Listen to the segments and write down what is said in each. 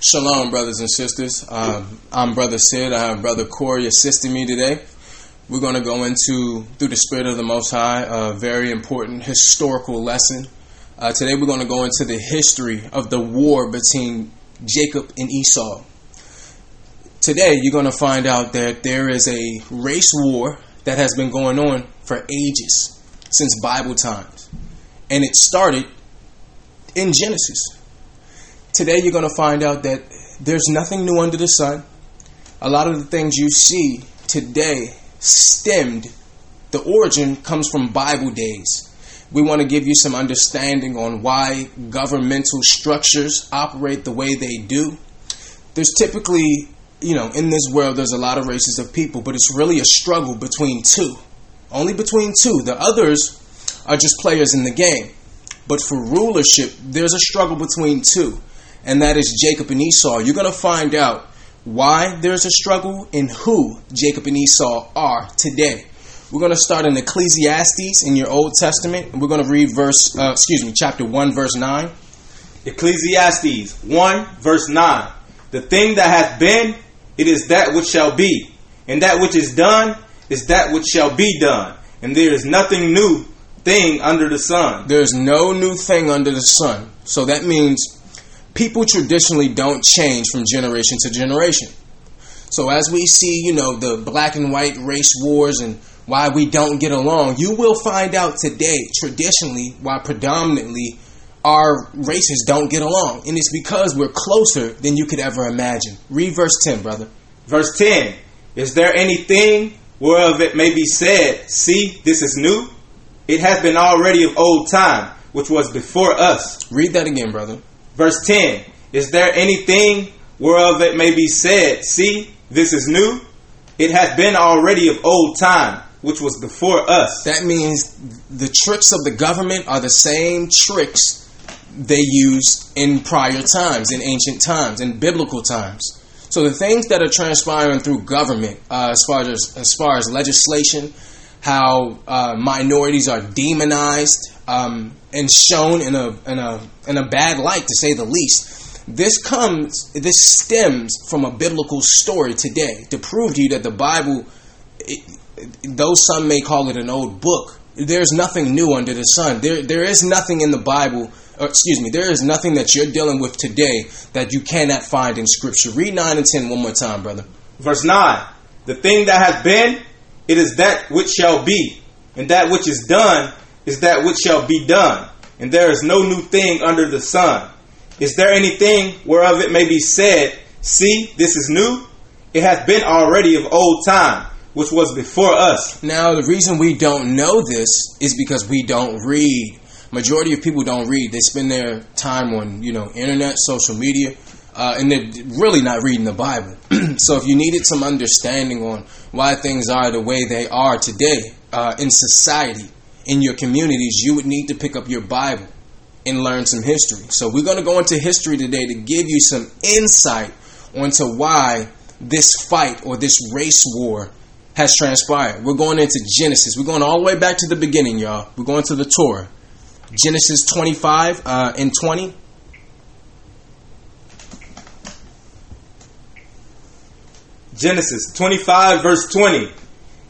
Shalom, brothers and sisters. Um, I'm Brother Sid. I have Brother Corey assisting me today. We're going to go into, through the Spirit of the Most High, a very important historical lesson. Uh, today we're going to go into the history of the war between Jacob and Esau. Today you're going to find out that there is a race war that has been going on for ages, since Bible times. And it started in Genesis. Today you're going to find out that there's nothing new under the sun. A lot of the things you see today stemmed, the origin comes from Bible days. We want to give you some understanding on why governmental structures operate the way they do. There's typically, you know, in this world, there's a lot of races of people, but it's really a struggle between two. Only between two. The others are just players in the game. But for rulership, there's a struggle between two, and that is Jacob and Esau. You're going to find out why there's a struggle and who Jacob and Esau are today. We're going to start in Ecclesiastes in your Old Testament, and we're going to read verse, uh, excuse me, chapter 1, verse 9. Ecclesiastes 1, verse 9. The thing that hath been, it is that which shall be, and that which is done is that which shall be done, and there is nothing new thing under the sun. There's no new thing under the sun. So that means people traditionally don't change from generation to generation. So as we see, you know, the black and white race wars and why we don't get along, you will find out today, traditionally, why predominantly our races don't get along. And it's because we're closer than you could ever imagine. Read verse 10, brother. Verse 10 Is there anything whereof it may be said, See, this is new? It hath been already of old time, which was before us. Read that again, brother. Verse 10 Is there anything whereof it may be said, See, this is new? It hath been already of old time, which was before us. That means the tricks of the government are the same tricks they used in prior times, in ancient times, in biblical times. So the things that are transpiring through government, uh, as far as as far as legislation, how uh, minorities are demonized um, and shown in a in a in a bad light, to say the least. This comes, this stems from a biblical story today to prove to you that the Bible, it, though some may call it an old book, there's nothing new under the sun. There, there is nothing in the Bible, or excuse me, there is nothing that you're dealing with today that you cannot find in Scripture. Read 9 and 10 one more time, brother. Verse 9 The thing that has been, it is that which shall be, and that which is done is that which shall be done, and there is no new thing under the sun. Is there anything whereof it may be said, See, this is new? It hath been already of old time, which was before us. Now, the reason we don't know this is because we don't read. Majority of people don't read. They spend their time on, you know, internet, social media, uh, and they're really not reading the Bible. so, if you needed some understanding on why things are the way they are today uh, in society, in your communities, you would need to pick up your Bible and learn some history. So we're going to go into history today to give you some insight onto why this fight or this race war has transpired. We're going into Genesis. We're going all the way back to the beginning, y'all. We're going to the Torah. Genesis 25 uh, and 20. Genesis 25, verse 20.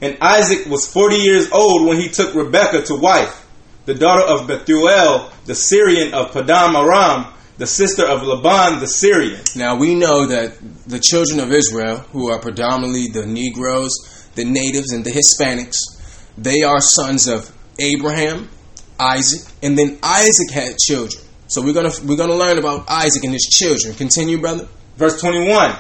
And Isaac was 40 years old when he took Rebekah to wife, the daughter of Bethuel, the Syrian of Padanaram, the sister of Laban the Syrian. Now we know that the children of Israel, who are predominantly the Negroes, the natives, and the Hispanics, they are sons of Abraham, Isaac, and then Isaac had children. So we're gonna we're gonna learn about Isaac and his children. Continue, brother. Verse 21.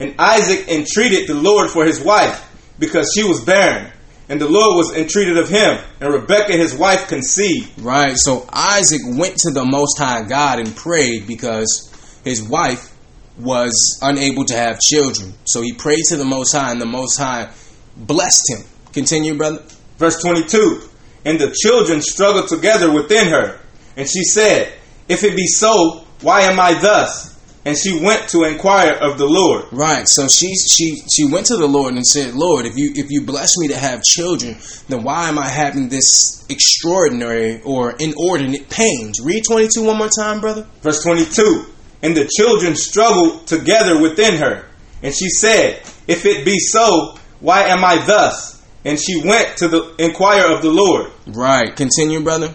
And Isaac entreated the Lord for his wife, because she was barren. And the Lord was entreated of him, and Rebekah his wife conceived. Right. So Isaac went to the Most High God and prayed because his wife was unable to have children. So he prayed to the Most High, and the Most High blessed him. Continue, brother. Verse 22. And the children struggled together within her. And she said, If it be so, why am I thus? And she went to inquire of the Lord. Right. So she she she went to the Lord and said, "Lord, if you if you bless me to have children, then why am I having this extraordinary or inordinate pains?" Read 22 one more time, brother. Verse 22. and the children struggled together within her. And she said, If it be so, why am I thus? And she went to the inquire of the Lord. Right. Continue, brother.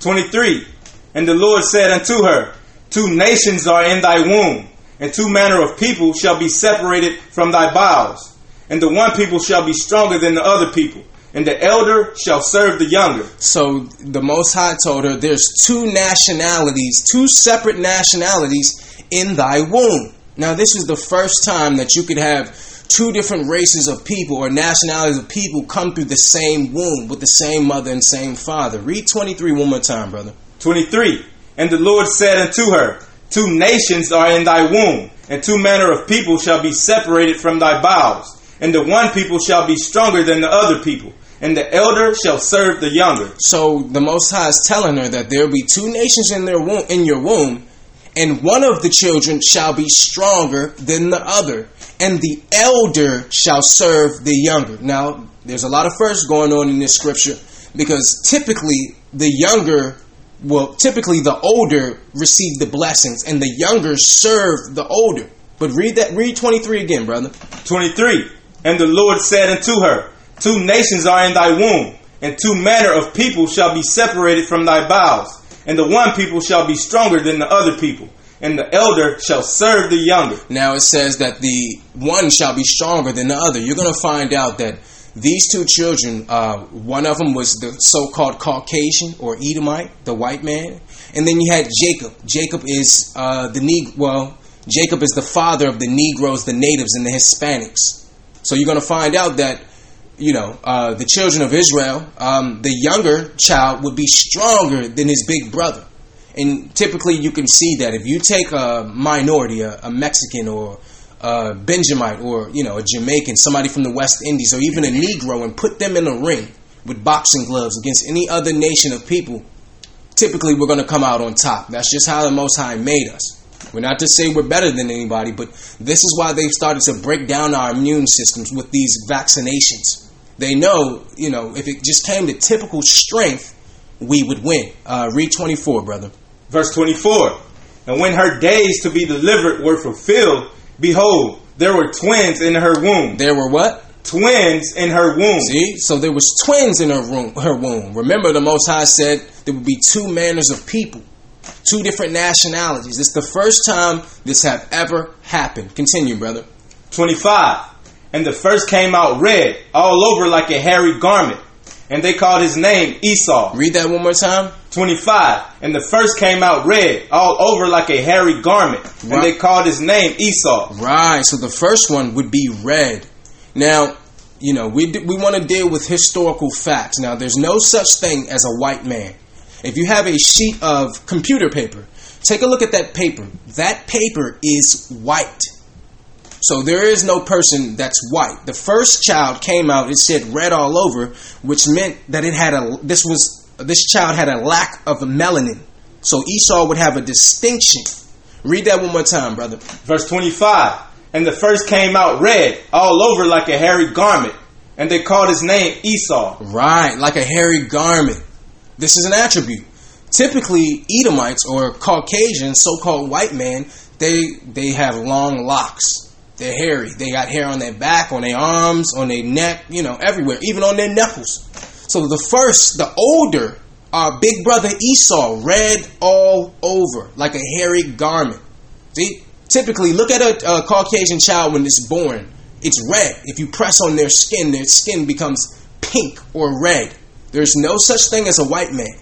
23. And the Lord said unto her, Two nations are in thy womb, and two manner of people shall be separated from thy bowels. And the one people shall be stronger than the other people, and the elder shall serve the younger. So the Most High told her there's two nationalities, two separate nationalities in thy womb. Now, this is the first time that you could have two different races of people or nationalities of people come through the same womb with the same mother and same father. Read 23 one more time, brother. 23. And the Lord said unto her, Two nations are in thy womb, and two manner of people shall be separated from thy bowels. And the one people shall be stronger than the other people, and the elder shall serve the younger. So the Most High is telling her that there will be two nations in their womb, in your womb, and one of the children shall be stronger than the other, and the elder shall serve the younger. Now, there's a lot of firsts going on in this scripture because typically the younger well, typically the older receive the blessings and the younger serve the older. But read that, read 23 again, brother. 23. And the Lord said unto her, Two nations are in thy womb, and two manner of people shall be separated from thy bowels. And the one people shall be stronger than the other people, and the elder shall serve the younger. Now it says that the one shall be stronger than the other. You're going to find out that these two children, uh, one of them was the so-called Caucasian or Edomite, the white man, and then you had Jacob. Jacob is uh, the Negro. Well, Jacob is the father of the Negroes, the natives, and the Hispanics. So you're going to find out that you know uh, the children of Israel, um, the younger child would be stronger than his big brother. And typically, you can see that if you take a minority, a, a Mexican or a Benjamite or you know a Jamaican, somebody from the West Indies, or even a Negro, and put them in a ring with boxing gloves against any other nation of people, typically we're going to come out on top. That's just how the Most High made us. We're not to say we're better than anybody, but this is why they've started to break down our immune systems with these vaccinations. They know, you know, if it just came to typical strength, we would win. Uh, read 24, brother. Verse 24. And when her days to be delivered were fulfilled, Behold, there were twins in her womb. There were what? Twins in her womb. See, so there was twins in her womb. Her womb. Remember, the Most High said there would be two manners of people, two different nationalities. It's the first time this have ever happened. Continue, brother. Twenty-five. And the first came out red, all over like a hairy garment, and they called his name Esau. Read that one more time. 25. And the first came out red, all over like a hairy garment, right. and they called his name Esau. Right. So the first one would be red. Now, you know, we we want to deal with historical facts. Now, there's no such thing as a white man. If you have a sheet of computer paper, take a look at that paper. That paper is white. So there is no person that's white. The first child came out, it said red all over, which meant that it had a this was this child had a lack of melanin. So Esau would have a distinction. Read that one more time, brother. Verse 25. And the first came out red, all over like a hairy garment, and they called his name Esau. Right, like a hairy garment. This is an attribute. Typically, Edomites or Caucasian, so-called white men, they they have long locks. They're hairy. They got hair on their back, on their arms, on their neck, you know, everywhere, even on their knuckles. So the first, the older, our big brother Esau, red all over, like a hairy garment. See? Typically, look at a, a Caucasian child when it's born. It's red. If you press on their skin, their skin becomes pink or red. There's no such thing as a white man.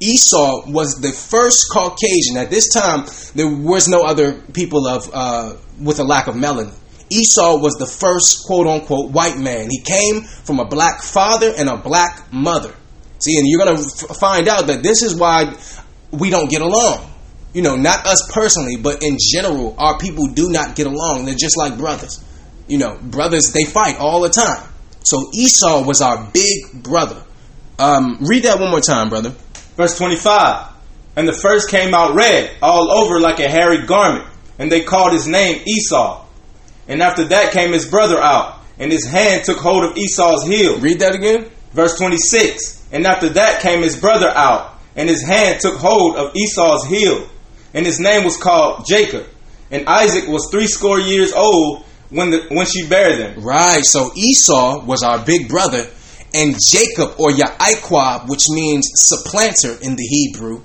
Esau was the first Caucasian. At this time, there was no other people of uh, with a lack of melanin. Esau was the first quote unquote white man. He came from a black father and a black mother. See, and you're going to f- find out that this is why we don't get along. You know, not us personally, but in general, our people do not get along. They're just like brothers. You know, brothers, they fight all the time. So Esau was our big brother. Um, read that one more time, brother. Verse 25. And the first came out red, all over like a hairy garment, and they called his name Esau. And after that came his brother out, and his hand took hold of Esau's heel. Read that again. Verse 26. And after that came his brother out, and his hand took hold of Esau's heel. and his name was called Jacob. And Isaac was three score years old when the when she bare them. Right. So Esau was our big brother, and Jacob or Ya'iqab, which means supplanter in the Hebrew,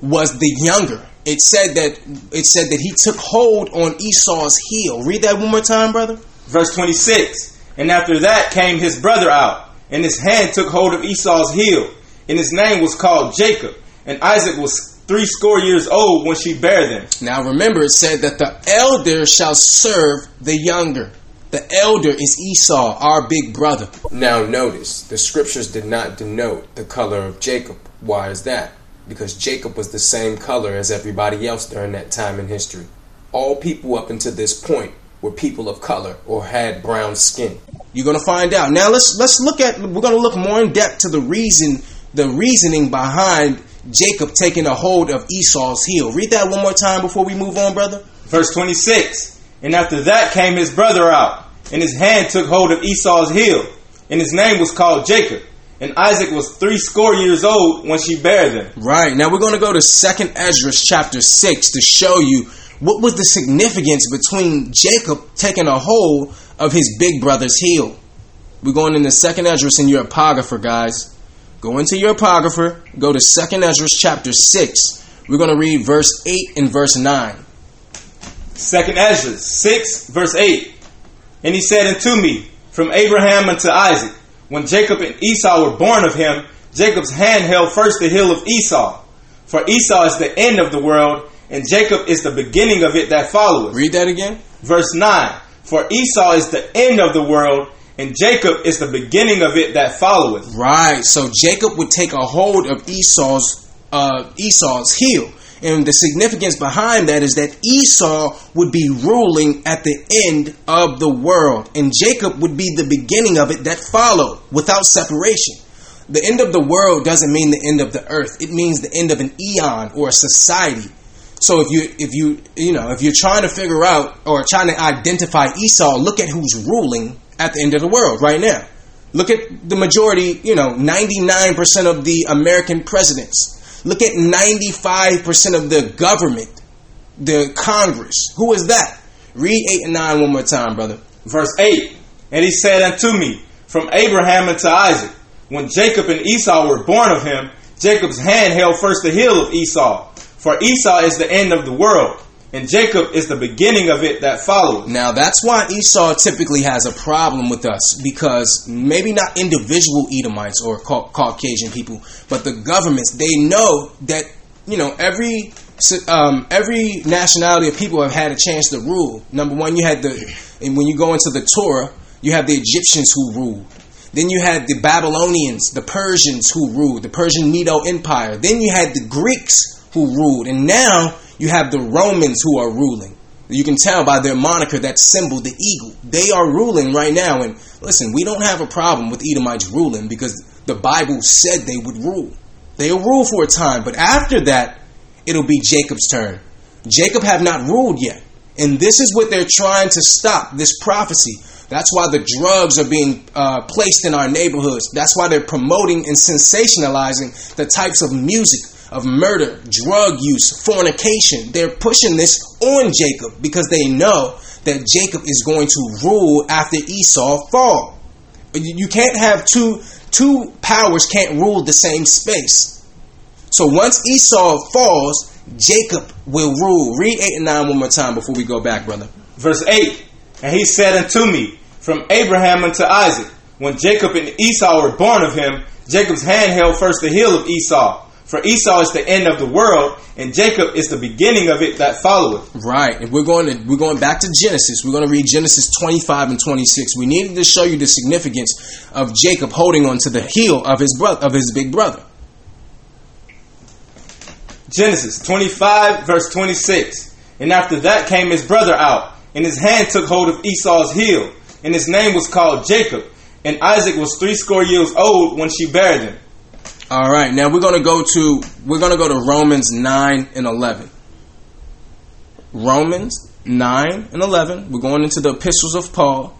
was the younger. It said that it said that he took hold on Esau's heel. Read that one more time, brother. Verse 26. And after that came his brother out, and his hand took hold of Esau's heel, and his name was called Jacob. And Isaac was three score years old when she bare them. Now remember, it said that the elder shall serve the younger. The elder is Esau, our big brother. Now notice, the scriptures did not denote the color of Jacob. Why is that? Because Jacob was the same color as everybody else during that time in history. All people up until this point were people of color or had brown skin. You're gonna find out. Now let's let's look at we're gonna look more in depth to the reason the reasoning behind Jacob taking a hold of Esau's heel. Read that one more time before we move on, brother. Verse 26. And after that came his brother out, and his hand took hold of Esau's heel, and his name was called Jacob. And Isaac was three score years old when she bare them. Right. Now we're going to go to Second Esdras chapter 6 to show you what was the significance between Jacob taking a hold of his big brother's heel. We're going into Second Esdras in your apocrypha, guys. Go into your apocrypha, go to Second Esdras chapter 6. We're going to read verse 8 and verse 9. Second Esdras 6, verse 8. And he said unto me, From Abraham unto Isaac, when Jacob and Esau were born of him, Jacob's hand held first the heel of Esau. For Esau is the end of the world, and Jacob is the beginning of it that followeth. Read that again. Verse 9. For Esau is the end of the world, and Jacob is the beginning of it that followeth. Right. So Jacob would take a hold of Esau's uh, Esau's heel. And the significance behind that is that Esau would be ruling at the end of the world, and Jacob would be the beginning of it that followed without separation. The end of the world doesn't mean the end of the earth; it means the end of an eon or a society. So if you if you you know if you're trying to figure out or trying to identify Esau, look at who's ruling at the end of the world right now. Look at the majority, you know, 99% of the American presidents. Look at 95% of the government, the Congress. Who is that? Read 8 and 9 one more time, brother. Verse 8 And he said unto me, From Abraham unto Isaac, when Jacob and Esau were born of him, Jacob's hand held first the heel of Esau. For Esau is the end of the world, and Jacob is the beginning of it that follows. Now that's why Esau typically has a problem with us because maybe not individual Edomites or Ca- Caucasian people, but the governments they know that you know every um, every nationality of people have had a chance to rule. Number one, you had the and when you go into the Torah, you have the Egyptians who ruled. Then you had the Babylonians, the Persians who ruled, the Persian Medo Empire. Then you had the Greeks who ruled, and now you have the Romans who are ruling. You can tell by their moniker, that symbol, the eagle. They are ruling right now. And listen, we don't have a problem with Edomites ruling because the Bible said they would rule. They'll rule for a time, but after that, it'll be Jacob's turn. Jacob have not ruled yet. And this is what they're trying to stop, this prophecy. That's why the drugs are being uh, placed in our neighborhoods. That's why they're promoting and sensationalizing the types of music of murder, drug use, fornication. They're pushing this on Jacob because they know that Jacob is going to rule after Esau fall. You can't have two two powers can't rule the same space. So once Esau falls, Jacob will rule. Read 8 and 9 one more time before we go back, brother. Verse 8 And he said unto me, From Abraham unto Isaac, when Jacob and Esau were born of him, Jacob's hand held first the heel of Esau. For Esau is the end of the world, and Jacob is the beginning of it that followeth. Right, and we're going to we're going back to Genesis. We're going to read Genesis 25 and 26. We needed to show you the significance of Jacob holding on to the heel of his brother of his big brother. Genesis 25 verse 26. And after that came his brother out, and his hand took hold of Esau's heel, and his name was called Jacob. And Isaac was threescore years old when she bare them. All right, now we're gonna go to we're gonna go to Romans nine and eleven. Romans nine and eleven. We're going into the epistles of Paul.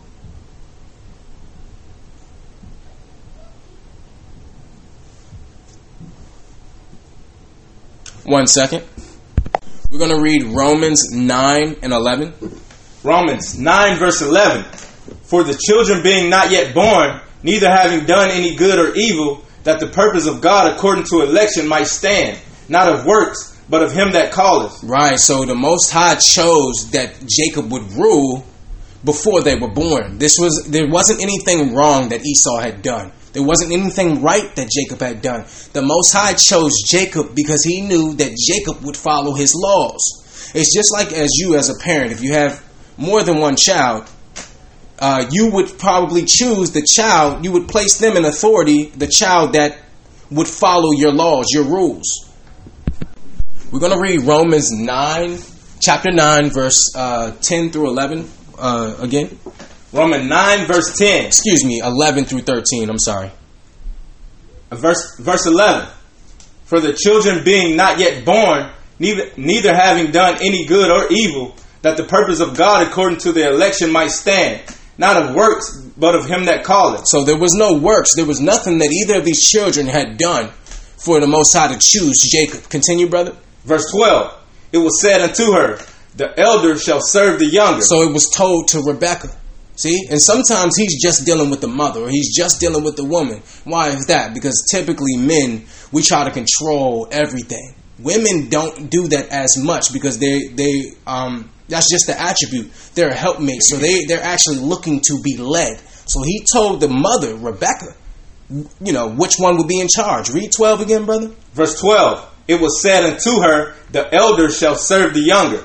One second. We're going to read Romans 9 and 11. Romans 9, verse 11. For the children being not yet born, neither having done any good or evil, that the purpose of God according to election might stand, not of works, but of him that calleth. Right, so the Most High chose that Jacob would rule before they were born. This was there wasn't anything wrong that Esau had done. There wasn't anything right that Jacob had done. The Most High chose Jacob because he knew that Jacob would follow his laws. It's just like as you as a parent, if you have more than one child, uh, you would probably choose the child, you would place them in authority, the child that would follow your laws, your rules. We're going to read Romans 9, chapter 9, verse uh, 10 through 11 uh, again. Romans 9, verse 10. Excuse me, 11 through 13. I'm sorry. Verse, verse 11. For the children being not yet born, neither, neither having done any good or evil, that the purpose of God according to the election might stand, not of works, but of him that calleth. So there was no works. There was nothing that either of these children had done for the Most High to choose Jacob. Continue, brother. Verse 12. It was said unto her, The elder shall serve the younger. So it was told to Rebecca. See? And sometimes he's just dealing with the mother or he's just dealing with the woman. Why is that? Because typically men, we try to control everything. Women don't do that as much because they they um that's just the attribute. They're a helpmate, so they they're actually looking to be led. So he told the mother, Rebecca, you know, which one would be in charge. Read 12 again, brother. Verse 12. It was said unto her, The elder shall serve the younger.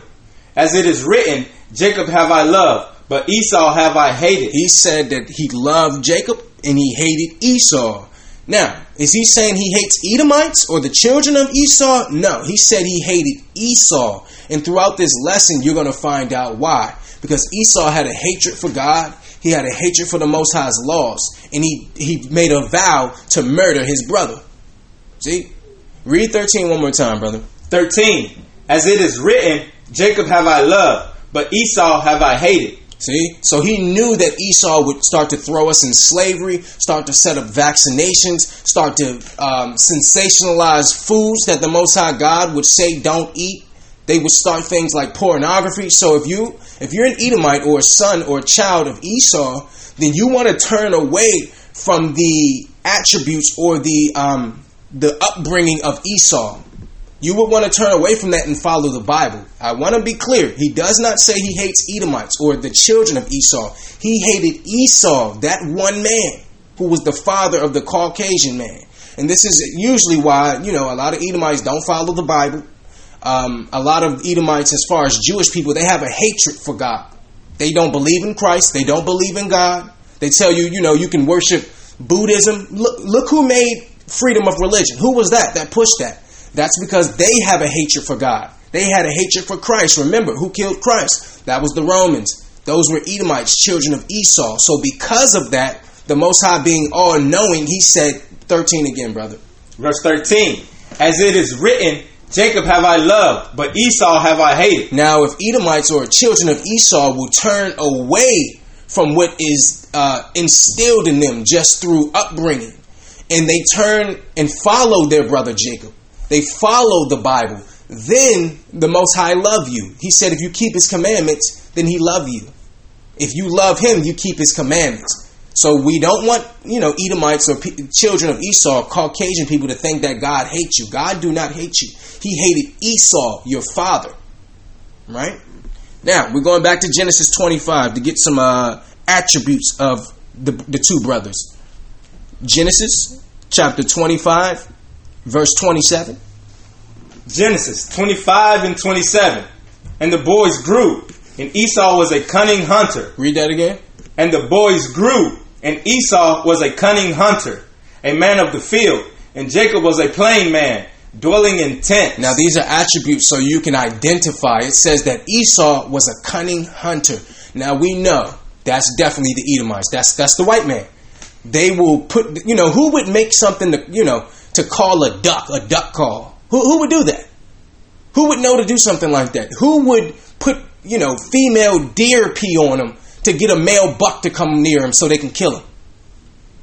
As it is written, Jacob have I loved, but Esau have I hated. He said that he loved Jacob and he hated Esau. Now, is he saying he hates Edomites or the children of Esau? No, he said he hated Esau. And throughout this lesson, you're going to find out why. Because Esau had a hatred for God, he had a hatred for the Most High's laws, and he, he made a vow to murder his brother. See? Read 13 one more time, brother. 13. As it is written, Jacob have I loved, but Esau have I hated. See? So he knew that Esau would start to throw us in slavery, start to set up vaccinations, start to um, sensationalize foods that the Most High God would say don't eat. They would start things like pornography. So if you if you're an Edomite or a son or a child of Esau, then you want to turn away from the attributes or the um, the upbringing of Esau. You would want to turn away from that and follow the Bible. I want to be clear. He does not say he hates Edomites or the children of Esau. He hated Esau, that one man who was the father of the Caucasian man. And this is usually why, you know, a lot of Edomites don't follow the Bible. Um, a lot of Edomites, as far as Jewish people, they have a hatred for God. They don't believe in Christ. They don't believe in God. They tell you, you know, you can worship Buddhism. Look, look who made freedom of religion. Who was that that pushed that? That's because they have a hatred for God. They had a hatred for Christ. Remember, who killed Christ? That was the Romans. Those were Edomites, children of Esau. So, because of that, the Most High being all knowing, he said, 13 again, brother. Verse 13. As it is written, Jacob have I loved, but Esau have I hated. Now, if Edomites or children of Esau will turn away from what is uh, instilled in them just through upbringing, and they turn and follow their brother Jacob, they follow the Bible, then the Most High love you. He said, if you keep His commandments, then He love you. If you love Him, you keep His commandments. So we don't want, you know, Edomites or p- children of Esau, Caucasian people to think that God hates you. God do not hate you. He hated Esau, your father. Right? Now, we're going back to Genesis 25 to get some uh, attributes of the, the two brothers. Genesis chapter 25, verse 27. Genesis 25 and 27. And the boys grew, and Esau was a cunning hunter. Read that again. And the boys grew, and Esau was a cunning hunter, a man of the field, and Jacob was a plain man, dwelling in tents. Now, these are attributes so you can identify. It says that Esau was a cunning hunter. Now, we know that's definitely the Edomites. That's, that's the white man. They will put, you know, who would make something to, you know, to call a duck, a duck call? Who, who would do that? Who would know to do something like that? Who would put, you know, female deer pee on them to get a male buck to come near him so they can kill him?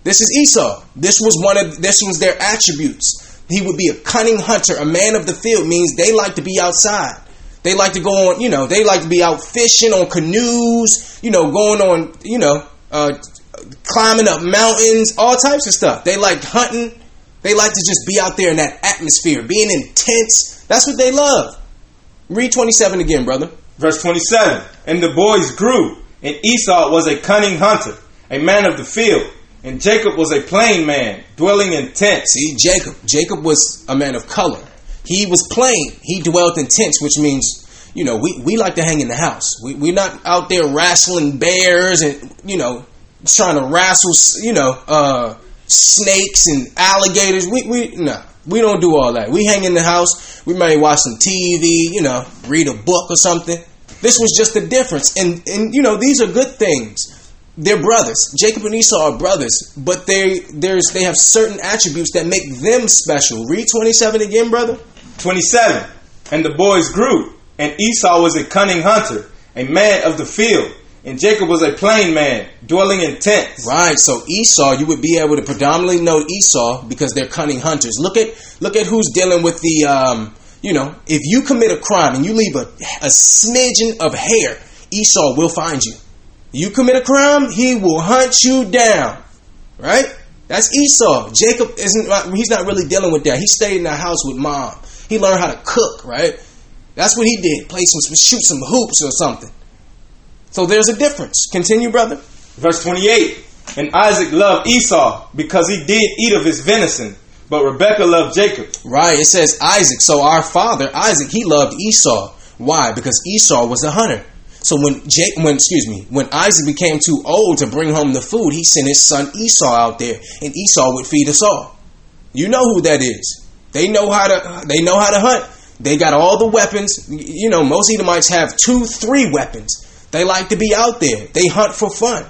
This is Esau. This was one of this was their attributes. He would be a cunning hunter, a man of the field means they like to be outside. They like to go on, you know, they like to be out fishing on canoes, you know, going on, you know, uh, climbing up mountains, all types of stuff. They like hunting. They like to just be out there in that atmosphere, being intense. That's what they love. Read 27 again, brother. Verse 27 And the boys grew, and Esau was a cunning hunter, a man of the field, and Jacob was a plain man, dwelling in tents. See, Jacob. Jacob was a man of color. He was plain. He dwelt in tents, which means, you know, we, we like to hang in the house. We, we're not out there wrestling bears and, you know, trying to wrestle, you know, uh, snakes and alligators. We, we, no, we don't do all that. We hang in the house. We may watch some TV, you know, read a book or something. This was just the difference. And, and you know, these are good things. They're brothers. Jacob and Esau are brothers, but they there's they have certain attributes that make them special. Read 27 again, brother. 27 And the boys grew, and Esau was a cunning hunter, a man of the field, and Jacob was a plain man, dwelling in tents. Right. So Esau, you would be able to predominantly know Esau because they're cunning hunters. Look at look at who's dealing with the um, you know, if you commit a crime and you leave a, a smidgen of hair, Esau will find you. You commit a crime, he will hunt you down. Right? That's Esau. Jacob isn't he's not really dealing with that. He stayed in the house with mom. He learned how to cook, right? That's what he did. Play some shoot some hoops or something. So there's a difference. Continue, brother. Verse 28 And Isaac loved Esau because he did eat of his venison, but Rebekah loved Jacob. Right. It says Isaac. So our father, Isaac, he loved Esau. Why? Because Esau was a hunter. So when Jake, when excuse me, when Isaac became too old to bring home the food, he sent his son Esau out there, and Esau would feed us all. You know who that is. They know how to. They know how to hunt. They got all the weapons. You know, most Edomites have two, three weapons. They like to be out there. They hunt for fun.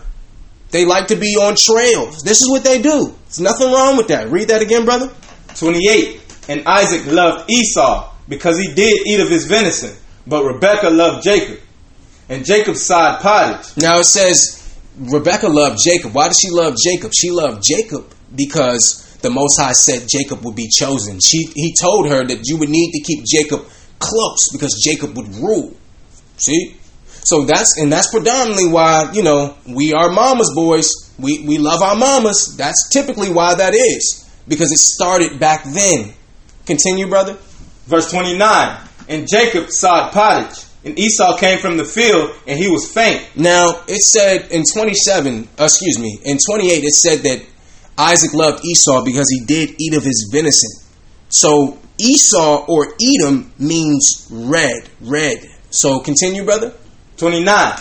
They like to be on trails. This is what they do. There's nothing wrong with that. Read that again, brother. 28 And Isaac loved Esau because he did eat of his venison, but Rebekah loved Jacob. And Jacob sighed pottage. Now it says Rebecca loved Jacob. Why did she love Jacob? She loved Jacob because the Most High said Jacob would be chosen. She he told her that you would need to keep Jacob close because Jacob would rule. See? So that's and that's predominantly why, you know, we are mama's boys. We we love our mamas. That's typically why that is. Because it started back then. Continue, brother. Verse 29 And Jacob sawed pottage, and Esau came from the field, and he was faint. Now, it said in 27, uh, excuse me, in 28, it said that Isaac loved Esau because he did eat of his venison. So, Esau or Edom means red, red. So, continue, brother. 29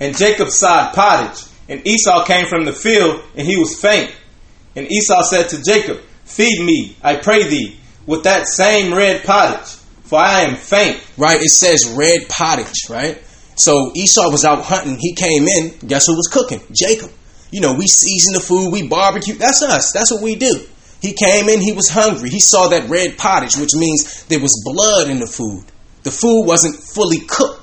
And Jacob sawed pottage, and Esau came from the field, and he was faint. And Esau said to Jacob, Feed me, I pray thee, with that same red pottage, for I am faint. Right? It says red pottage, right? So Esau was out hunting. He came in. Guess who was cooking? Jacob. You know, we season the food, we barbecue. That's us. That's what we do. He came in, he was hungry. He saw that red pottage, which means there was blood in the food. The food wasn't fully cooked.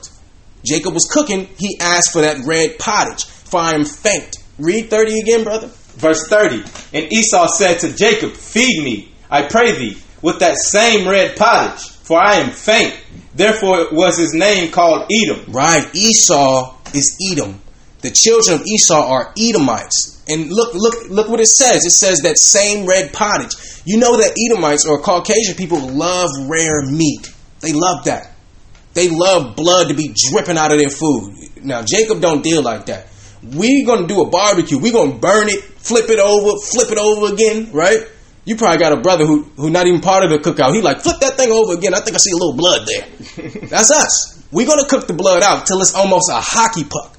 Jacob was cooking. He asked for that red pottage, for I am faint. Read 30 again, brother. Verse 30 And Esau said to Jacob, Feed me, I pray thee, with that same red pottage, for I am faint. Therefore was his name called Edom. Right. Esau is Edom. The children of Esau are Edomites. And look, look, look what it says. It says that same red pottage. You know that Edomites or Caucasian people love rare meat. They love that. They love blood to be dripping out of their food. Now Jacob don't deal like that. We're gonna do a barbecue. We're gonna burn it, flip it over, flip it over again, right? You probably got a brother who who not even part of the cookout. He like flip that thing over again. I think I see a little blood there. That's us. We're gonna cook the blood out till it's almost a hockey puck.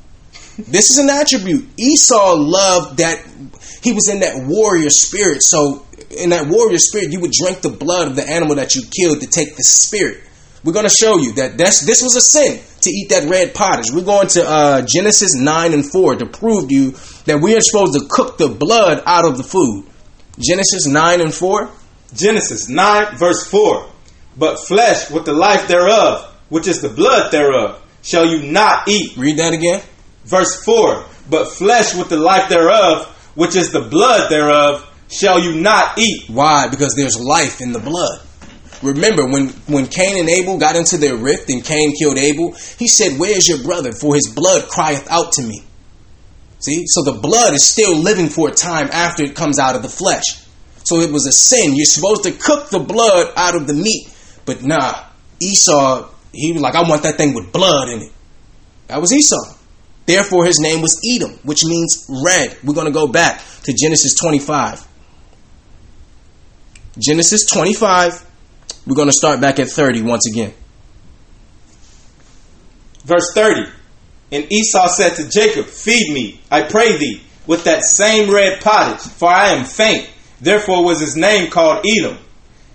This is an attribute. Esau loved that he was in that warrior spirit. So in that warrior spirit, you would drink the blood of the animal that you killed to take the spirit. We're going to show you that that's, this was a sin to eat that red pottage. We're going to uh, Genesis 9 and 4 to prove to you that we are supposed to cook the blood out of the food. Genesis 9 and 4. Genesis 9, verse 4. But flesh with the life thereof, which is the blood thereof, shall you not eat. Read that again. Verse 4 But flesh with the life thereof, which is the blood thereof, shall you not eat. Why? Because there's life in the blood. Remember when when Cain and Abel got into their rift and Cain killed Abel, he said, "Where's your brother? For his blood crieth out to me." See, so the blood is still living for a time after it comes out of the flesh. So it was a sin. You're supposed to cook the blood out of the meat, but nah, Esau, he was like, "I want that thing with blood in it." That was Esau. Therefore, his name was Edom, which means red. We're going to go back to Genesis 25. Genesis 25. We're going to start back at 30 once again. Verse 30. And Esau said to Jacob, Feed me, I pray thee, with that same red pottage, for I am faint. Therefore was his name called Edom.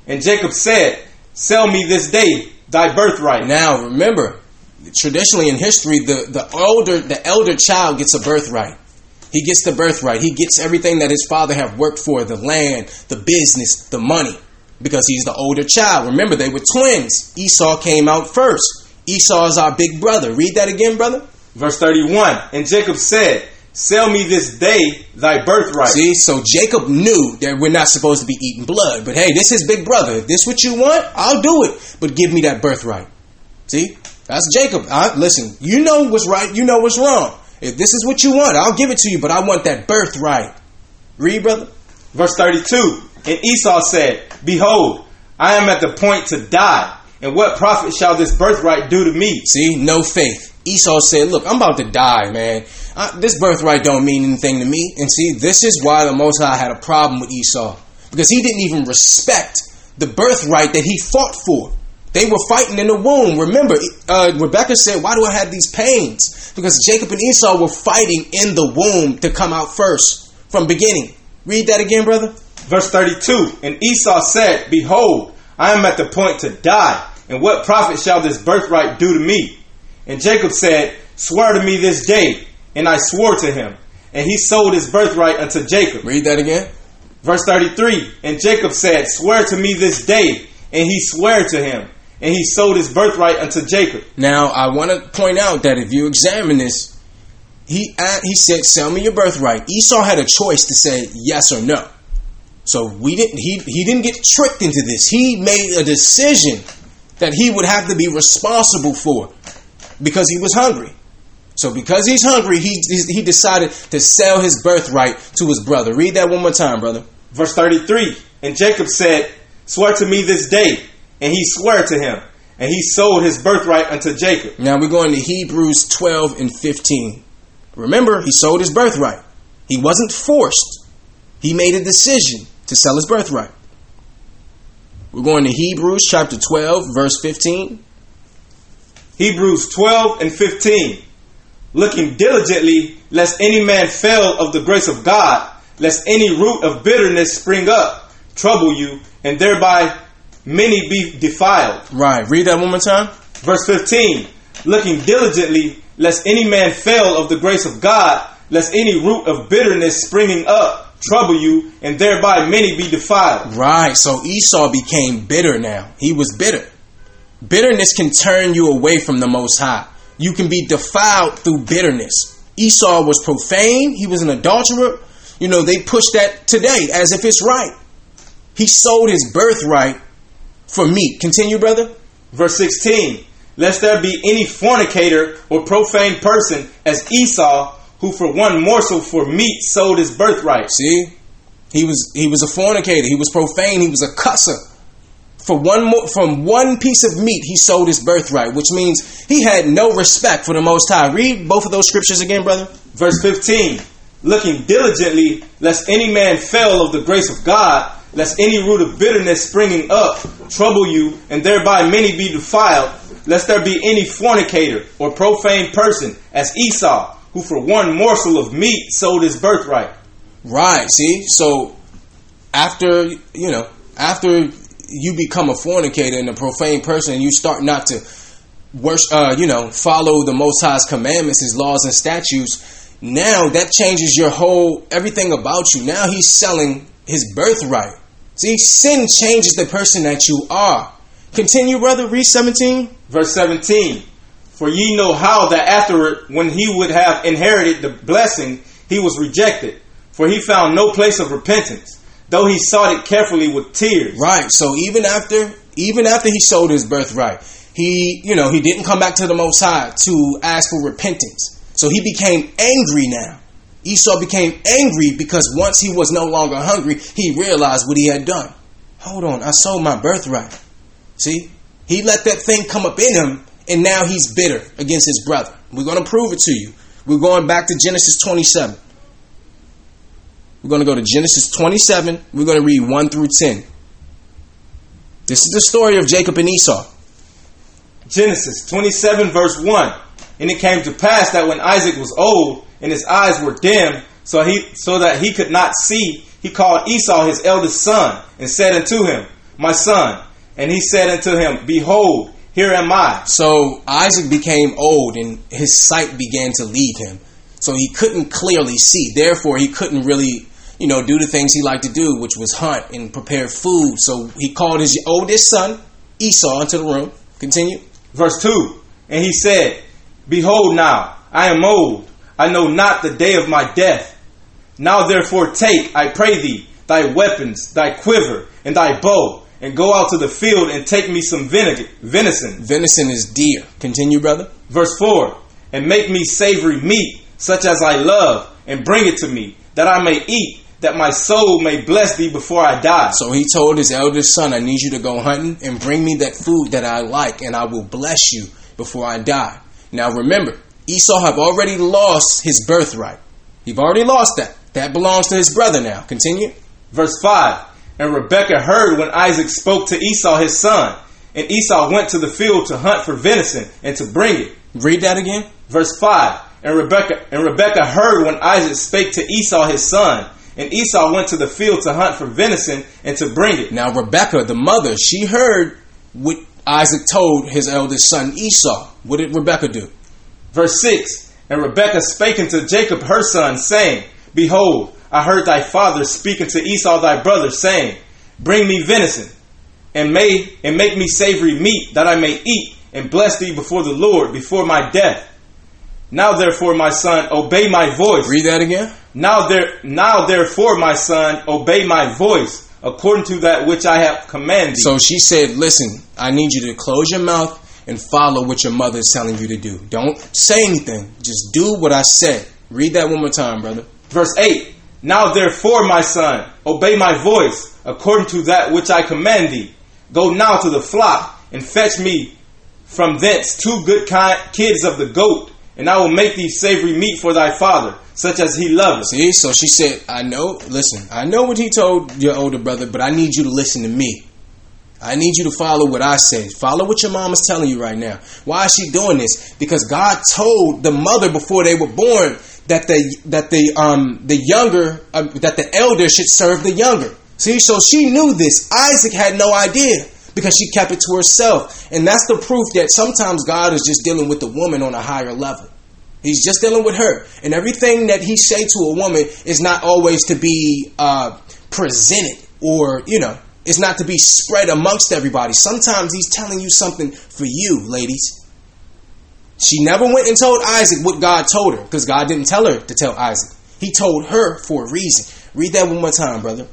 And Jacob said, Sell me this day thy birthright. Now remember, traditionally in history, the, the older the elder child gets a birthright. He gets the birthright. He gets everything that his father have worked for, the land, the business, the money. Because he's the older child. Remember, they were twins. Esau came out first. Esau is our big brother. Read that again, brother. Verse 31. And Jacob said, Sell me this day thy birthright. See, so Jacob knew that we're not supposed to be eating blood. But hey, this is big brother. If this what you want, I'll do it. But give me that birthright. See? That's Jacob. I, listen, you know what's right, you know what's wrong. If this is what you want, I'll give it to you, but I want that birthright. Read, brother. Verse 32 And Esau said, Behold, I am at the point to die, and what profit shall this birthright do to me? See, no faith. Esau said, Look, I'm about to die, man. Uh, this birthright don't mean anything to me. And see, this is why the Most High had a problem with Esau. Because he didn't even respect the birthright that he fought for. They were fighting in the womb. Remember, uh, Rebecca said, Why do I have these pains? Because Jacob and Esau were fighting in the womb to come out first from beginning. Read that again, brother. Verse 32 And Esau said, Behold, I am at the point to die, and what profit shall this birthright do to me? And Jacob said, Swear to me this day. And I swore to him. And he sold his birthright unto Jacob. Read that again. Verse 33 And Jacob said, Swear to me this day. And he swore to him and he sold his birthright unto Jacob. Now, I want to point out that if you examine this, he uh, he said, "Sell me your birthright." Esau had a choice to say yes or no. So we didn't. He he didn't get tricked into this. He made a decision that he would have to be responsible for because he was hungry. So because he's hungry, he he decided to sell his birthright to his brother. Read that one more time, brother. Verse thirty-three. And Jacob said, "Swear to me this day." and he swore to him, and he sold his birthright unto Jacob. Now we're going to Hebrews 12 and 15. Remember, he sold his birthright. He wasn't forced. He made a decision to sell his birthright. We're going to Hebrews chapter 12, verse 15. Hebrews 12 and 15. Looking diligently, lest any man fail of the grace of God, lest any root of bitterness spring up, trouble you, and thereby many be defiled. Right. Read that one more time. Verse 15. Looking diligently, lest any man fail of the grace of God, lest any root of bitterness springing up trouble you, and thereby many be defiled. Right. So Esau became bitter now. He was bitter. Bitterness can turn you away from the Most High. You can be defiled through bitterness. Esau was profane. He was an adulterer. You know, they push that today as if it's right. He sold his birthright for meat. Continue, brother. Verse 16. Lest there be any fornicator or profane person as Esau, who for one morsel for meat sold his birthright. See? He was he was a fornicator, he was profane, he was a cusser. For one more, from one piece of meat, he sold his birthright, which means he had no respect for the Most High. Read both of those scriptures again, brother. Verse 15 Looking diligently, lest any man fail of the grace of God, lest any root of bitterness springing up trouble you, and thereby many be defiled, lest there be any fornicator or profane person as Esau, who for one morsel of meat sold his birthright. Right, see? So after, you know, after you become a fornicator and a profane person and you start not to worship, uh, you know, follow the Most High's commandments, His laws and statutes, now that changes your whole, everything about you. Now he's selling his birthright. See, sin changes the person that you are. Continue, brother. Read 17. Verse 17. For ye know how that afterward, when he would have inherited the blessing, he was rejected. For he found no place of repentance, though he sought it carefully with tears. Right. So even after even after he sold his birthright, he, you know, he didn't come back to the Most High to ask for repentance. So he became angry now. Esau became angry because once he was no longer hungry, he realized what he had done. Hold on, I sold my birthright. See? He let that thing come up in him, and now he's bitter against his brother. We're going to prove it to you. We're going back to Genesis 27. We're going to go to Genesis 27. We're going to read 1 through 10. This is the story of Jacob and Esau. Genesis 27, verse 1. And it came to pass that when Isaac was old and his eyes were dim, so he so that he could not see, he called Esau his eldest son, and said unto him, My son. And he said unto him, Behold, here am I. So Isaac became old and his sight began to leave him. So he couldn't clearly see. Therefore, he couldn't really, you know, do the things he liked to do, which was hunt and prepare food. So he called his oldest son, Esau, into the room. Continue. Verse 2 And he said, Behold, now I am old, I know not the day of my death. Now therefore take, I pray thee, thy weapons, thy quiver, and thy bow, and go out to the field and take me some vinegar, venison. Venison is deer. Continue, brother. Verse 4 And make me savory meat, such as I love, and bring it to me, that I may eat, that my soul may bless thee before I die. So he told his eldest son, I need you to go hunting and bring me that food that I like, and I will bless you before I die. Now remember, Esau have already lost his birthright. He've already lost that. That belongs to his brother now. Continue. Verse 5 And Rebekah heard when Isaac spoke to Esau his son. And Esau went to the field to hunt for venison and to bring it. Read that again. Verse 5 And Rebekah and Rebekah heard when Isaac spake to Esau his son. And Esau went to the field to hunt for venison and to bring it. Now Rebekah, the mother, she heard what Isaac told his eldest son Esau. What did Rebekah do? Verse 6 And Rebekah spake unto Jacob her son, saying, Behold, I heard thy father speaking to Esau thy brother, saying, Bring me venison, and may and make me savory meat, that I may eat, and bless thee before the Lord, before my death. Now therefore, my son, obey my voice. Read that again. Now there now therefore, my son, obey my voice, according to that which I have commanded. So she said, Listen, I need you to close your mouth and follow what your mother is telling you to do. Don't say anything. Just do what I said. Read that one more time, brother. Verse 8 Now therefore, my son, obey my voice, according to that which I command thee. Go now to the flock, and fetch me from thence two good ki- kids of the goat, and I will make thee savory meat for thy father, such as he loveth. See, so she said, I know, listen, I know what he told your older brother, but I need you to listen to me. I need you to follow what I say. Follow what your mom is telling you right now. Why is she doing this? Because God told the mother before they were born that the that the um the younger uh, that the elder should serve the younger. See, so she knew this. Isaac had no idea because she kept it to herself, and that's the proof that sometimes God is just dealing with the woman on a higher level. He's just dealing with her, and everything that he say to a woman is not always to be uh, presented or you know it's not to be spread amongst everybody. Sometimes he's telling you something for you, ladies. She never went and told Isaac what God told her because God didn't tell her to tell Isaac. He told her for a reason. Read that one more time, brother.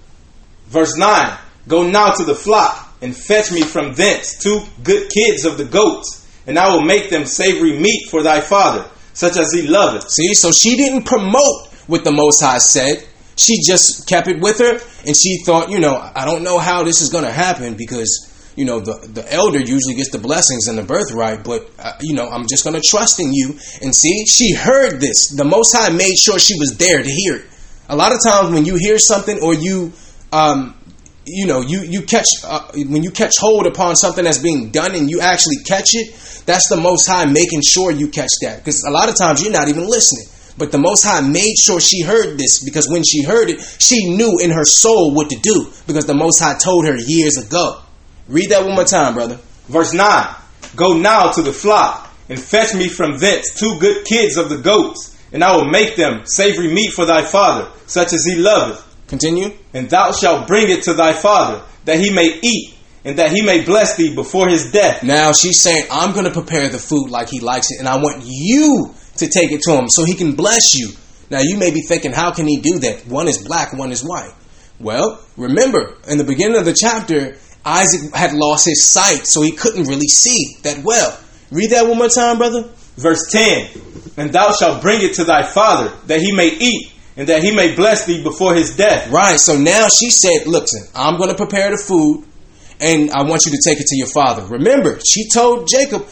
Verse 9 Go now to the flock, and fetch me from thence two good kids of the goats, and I will make them savory meat for thy father, such as he loveth. See, so she didn't promote what the Most High said. She just kept it with her, and she thought, you know, I don't know how this is going to happen because you know the the elder usually gets the blessings and the birthright but uh, you know i'm just going to trust in you and see she heard this. The most high made sure she was there to hear it. A lot of times when you hear something or you um you know you you catch uh, when you catch hold upon something that's being done and you actually catch it that's the most high making sure you catch that. Because a lot of times you're not even listening. But the most high made sure she heard this because when she heard it she knew in her soul what to do because the most high told her years ago Read that one more time, brother. Verse 9 Go now to the flock, and fetch me from thence two good kids of the goats, and I will make them savory meat for thy father, such as he loveth. Continue. And thou shalt bring it to thy father, that he may eat, and that he may bless thee before his death. Now she's saying, I'm going to prepare the food like he likes it, and I want you to take it to him so he can bless you. Now you may be thinking, how can he do that? One is black, one is white. Well, remember, in the beginning of the chapter, Isaac had lost his sight, so he couldn't really see that well. Read that one more time, brother. Verse 10 And thou shalt bring it to thy father, that he may eat, and that he may bless thee before his death. Right, so now she said, Listen, I'm going to prepare the food, and I want you to take it to your father. Remember, she told Jacob,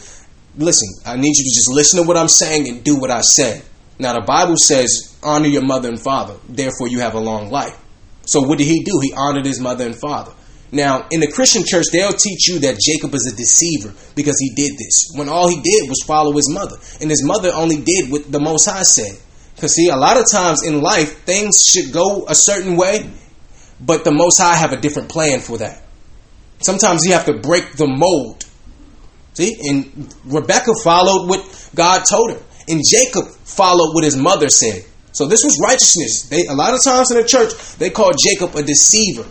Listen, I need you to just listen to what I'm saying and do what I say. Now, the Bible says, Honor your mother and father, therefore you have a long life. So, what did he do? He honored his mother and father. Now, in the Christian church, they'll teach you that Jacob is a deceiver because he did this, when all he did was follow his mother. And his mother only did what the Most High said. Because, see, a lot of times in life, things should go a certain way, but the Most High have a different plan for that. Sometimes you have to break the mold. See, and Rebecca followed what God told her, and Jacob followed what his mother said. So this was righteousness. They a lot of times in the church they call Jacob a deceiver.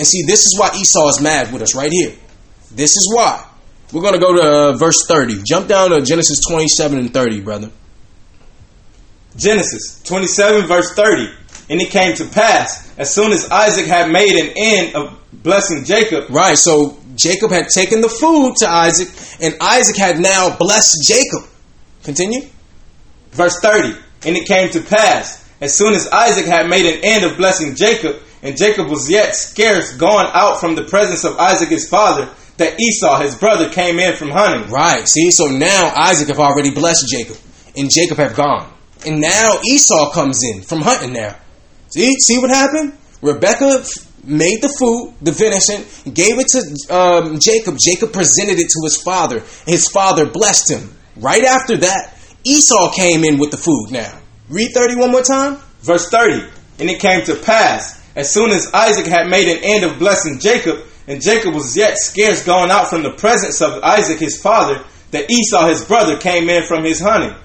And see, this is why Esau is mad with us right here. This is why. We're going to go to uh, verse 30. Jump down to Genesis 27 and 30, brother. Genesis 27, verse 30. And it came to pass, as soon as Isaac had made an end of blessing Jacob. Right, so Jacob had taken the food to Isaac, and Isaac had now blessed Jacob. Continue. Verse 30. And it came to pass, as soon as Isaac had made an end of blessing Jacob, and Jacob was yet scarce gone out from the presence of Isaac his father, that Esau his brother came in from hunting. Right. See, so now Isaac have already blessed Jacob, and Jacob have gone, and now Esau comes in from hunting. Now, see, see what happened? Rebecca made the food, the venison, gave it to um, Jacob. Jacob presented it to his father. His father blessed him. Right after that, Esau came in with the food. Now, read thirty one more time. Verse 30. And it came to pass, as soon as Isaac had made an end of blessing Jacob, and Jacob was yet scarce gone out from the presence of Isaac his father, that Esau his brother came in from his hunting.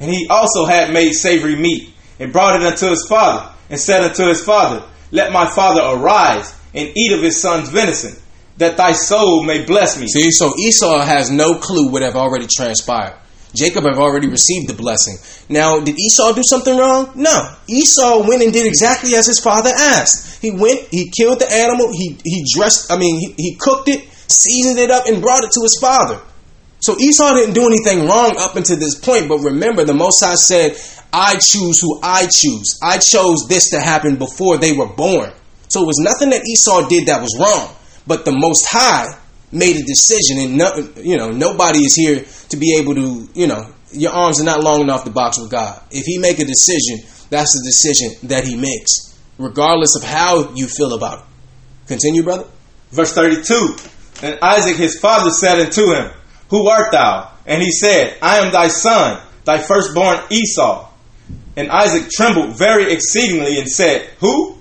And he also had made savory meat, and brought it unto his father, and said unto his father, Let my father arise, and eat of his son's venison, that thy soul may bless me. See, so Esau has no clue what have already transpired. Jacob have already received the blessing. Now, did Esau do something wrong? No. Esau went and did exactly as his father asked. He went, he killed the animal, he, he dressed, I mean, he, he cooked it, seasoned it up, and brought it to his father. So Esau didn't do anything wrong up until this point, but remember, the Most High said, I choose who I choose. I chose this to happen before they were born. So it was nothing that Esau did that was wrong, but the Most High made a decision, and no, you know nobody is here to be able to you know your arms are not long enough to box with God. If He make a decision, that's the decision that He makes, regardless of how you feel about it. Continue, brother. Verse 32 And Isaac his father said unto him, Who art thou? And he said, I am thy son, thy firstborn Esau. And Isaac trembled very exceedingly and said, Who?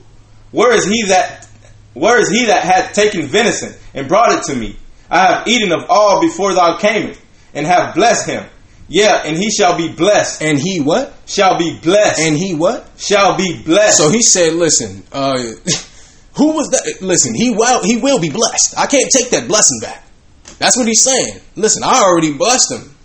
Where is he that where is he that hath taken venison and brought it to me? I have eaten of all before thou camest, and have blessed him. Yeah, and he shall be blessed. And he what? Shall be blessed. And he what? shall be blessed. So he said, "Listen, uh, who was that? Listen, he will he will be blessed. I can't take that blessing back. That's what he's saying. Listen, I already blessed him.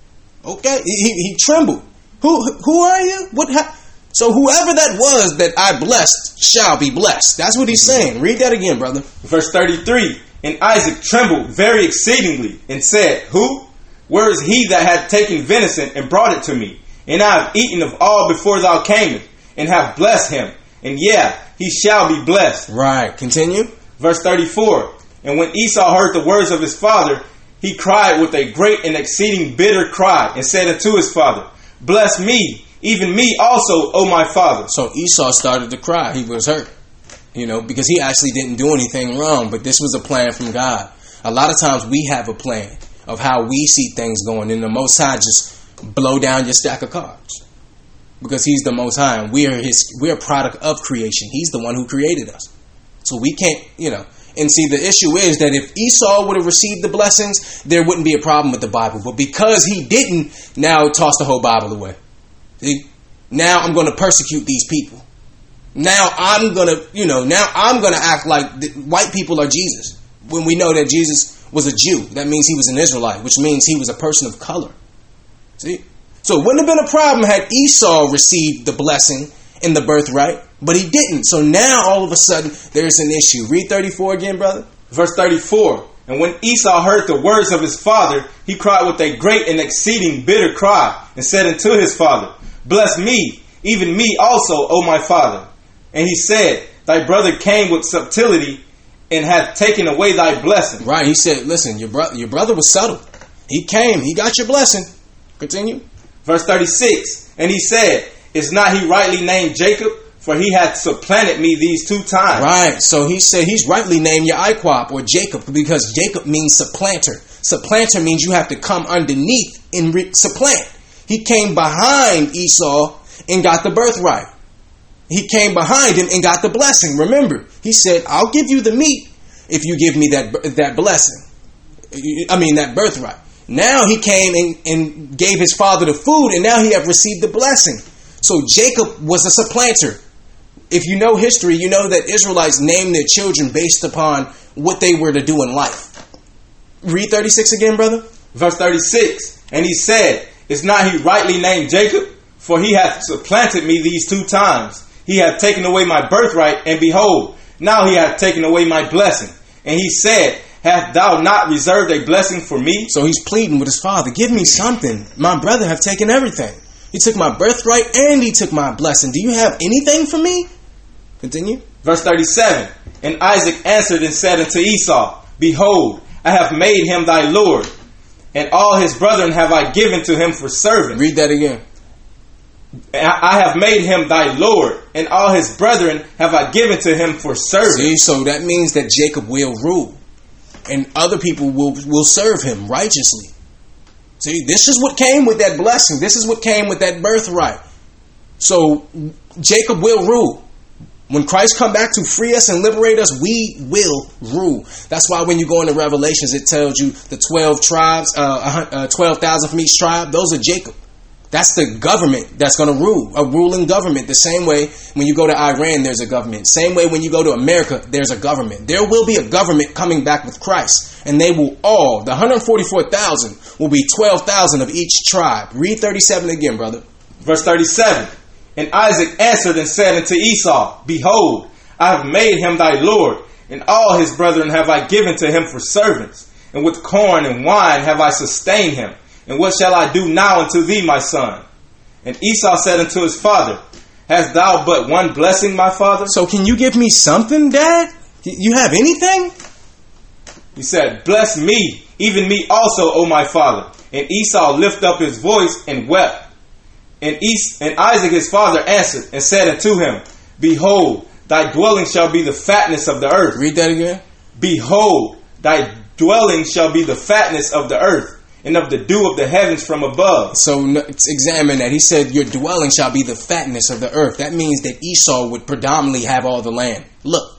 Okay, he, he, he trembled. Who who are you? What? Ha- so whoever that was that I blessed shall be blessed. That's what he's saying. Read that again, brother. Verse 33 And Isaac trembled very exceedingly and said, Who? Where is he that hath taken venison and brought it to me? And I have eaten of all before thou camest, and have blessed him. And yeah, he shall be blessed. Right. Continue. Verse 34 And when Esau heard the words of his father, he cried with a great and exceeding bitter cry, and said unto his father, Bless me, even me also, O my father. So Esau started to cry. He was hurt, you know, because he actually didn't do anything wrong, but this was a plan from God. A lot of times we have a plan of how we see things going, and the Most High just blow down your stack of cards because He's the Most High, and we are His. We're a product of creation. He's the one who created us, so we can't, you know. And see, the issue is that if Esau would have received the blessings, there wouldn't be a problem with the Bible. But because he didn't, now toss the whole Bible away. See? Now I'm going to persecute these people. Now I'm to, you know, now I'm to act like white people are Jesus when we know that Jesus was a Jew. That means he was an Israelite, which means he was a person of color. See? So it wouldn't have been a problem had Esau received the blessing in the birthright, but he didn't. So now all of a sudden there's an issue. Read 34 again, brother. Verse 34 And when Esau heard the words of his father, he cried with a great and exceeding bitter cry, and said unto his father, Bless me, even me also, O my father. And he said, Thy brother came with subtlety and hath taken away thy blessing. Right. He said, listen, your brother your brother was subtle. He came, he got your blessing. Continue. Verse 36 And he said, Is not he rightly named Jacob? For he hath supplanted me these two times. Right. So he said he's rightly named Yaquab or Jacob because Jacob means supplanter. Supplanter means you have to come underneath and re- supplant. He came behind Esau and got the birthright. He came behind him and got the blessing. Remember, he said, "I'll give you the meat if you give me that that blessing." I mean that birthright. Now he came and, and gave his father the food, and now he have received the blessing. So Jacob was a supplanter. If you know history, you know that Israelites named their children based upon what they were to do in life. Read 36 again, brother. Verse 36 And he said, Is not he rightly named Jacob? For he hath supplanted me these two times. He hath taken away my birthright, and behold, now he hath taken away my blessing. And he said, Hath thou not reserved a blessing for me? So he's pleading with his father, Give me something. My brother have taken everything. He took my birthright and he took my blessing. Do you have anything for me? Continue. Verse 37 And Isaac answered and said unto Esau, Behold, I have made him thy Lord, and all his brethren have I given to him for servants. Read that again. I have made him thy Lord, and all his brethren have I given to him for servants. See, so that means that Jacob will rule, and other people will will serve him righteously. See, this is what came with that blessing. This is what came with that birthright. So Jacob will rule. When Christ come back to free us and liberate us, we will rule. That's why when you go into Revelations, it tells you the twelve tribes, uh, uh, twelve thousand from each tribe. Those are Jacob. That's the government that's going to rule, a ruling government. The same way when you go to Iran, there's a government. Same way when you go to America, there's a government. There will be a government coming back with Christ, and they will all, the 144,000, will be 12,000 of each tribe. Read 37 again, brother. Verse 37 And Isaac answered and said unto Esau, Behold, I have made him thy Lord, and all his brethren have I given to him for servants, and with corn and wine have I sustained him. And what shall I do now unto thee, my son? And Esau said unto his father, Hast thou but one blessing, my father? So can you give me something, Dad? You have anything? He said, Bless me, even me also, O my father. And Esau lifted up his voice and wept. And, Es- and Isaac his father answered and said unto him, Behold, thy dwelling shall be the fatness of the earth. Read that again. Behold, thy dwelling shall be the fatness of the earth, and of the dew of the heavens from above. So examine that. He said, Your dwelling shall be the fatness of the earth. That means that Esau would predominantly have all the land. Look.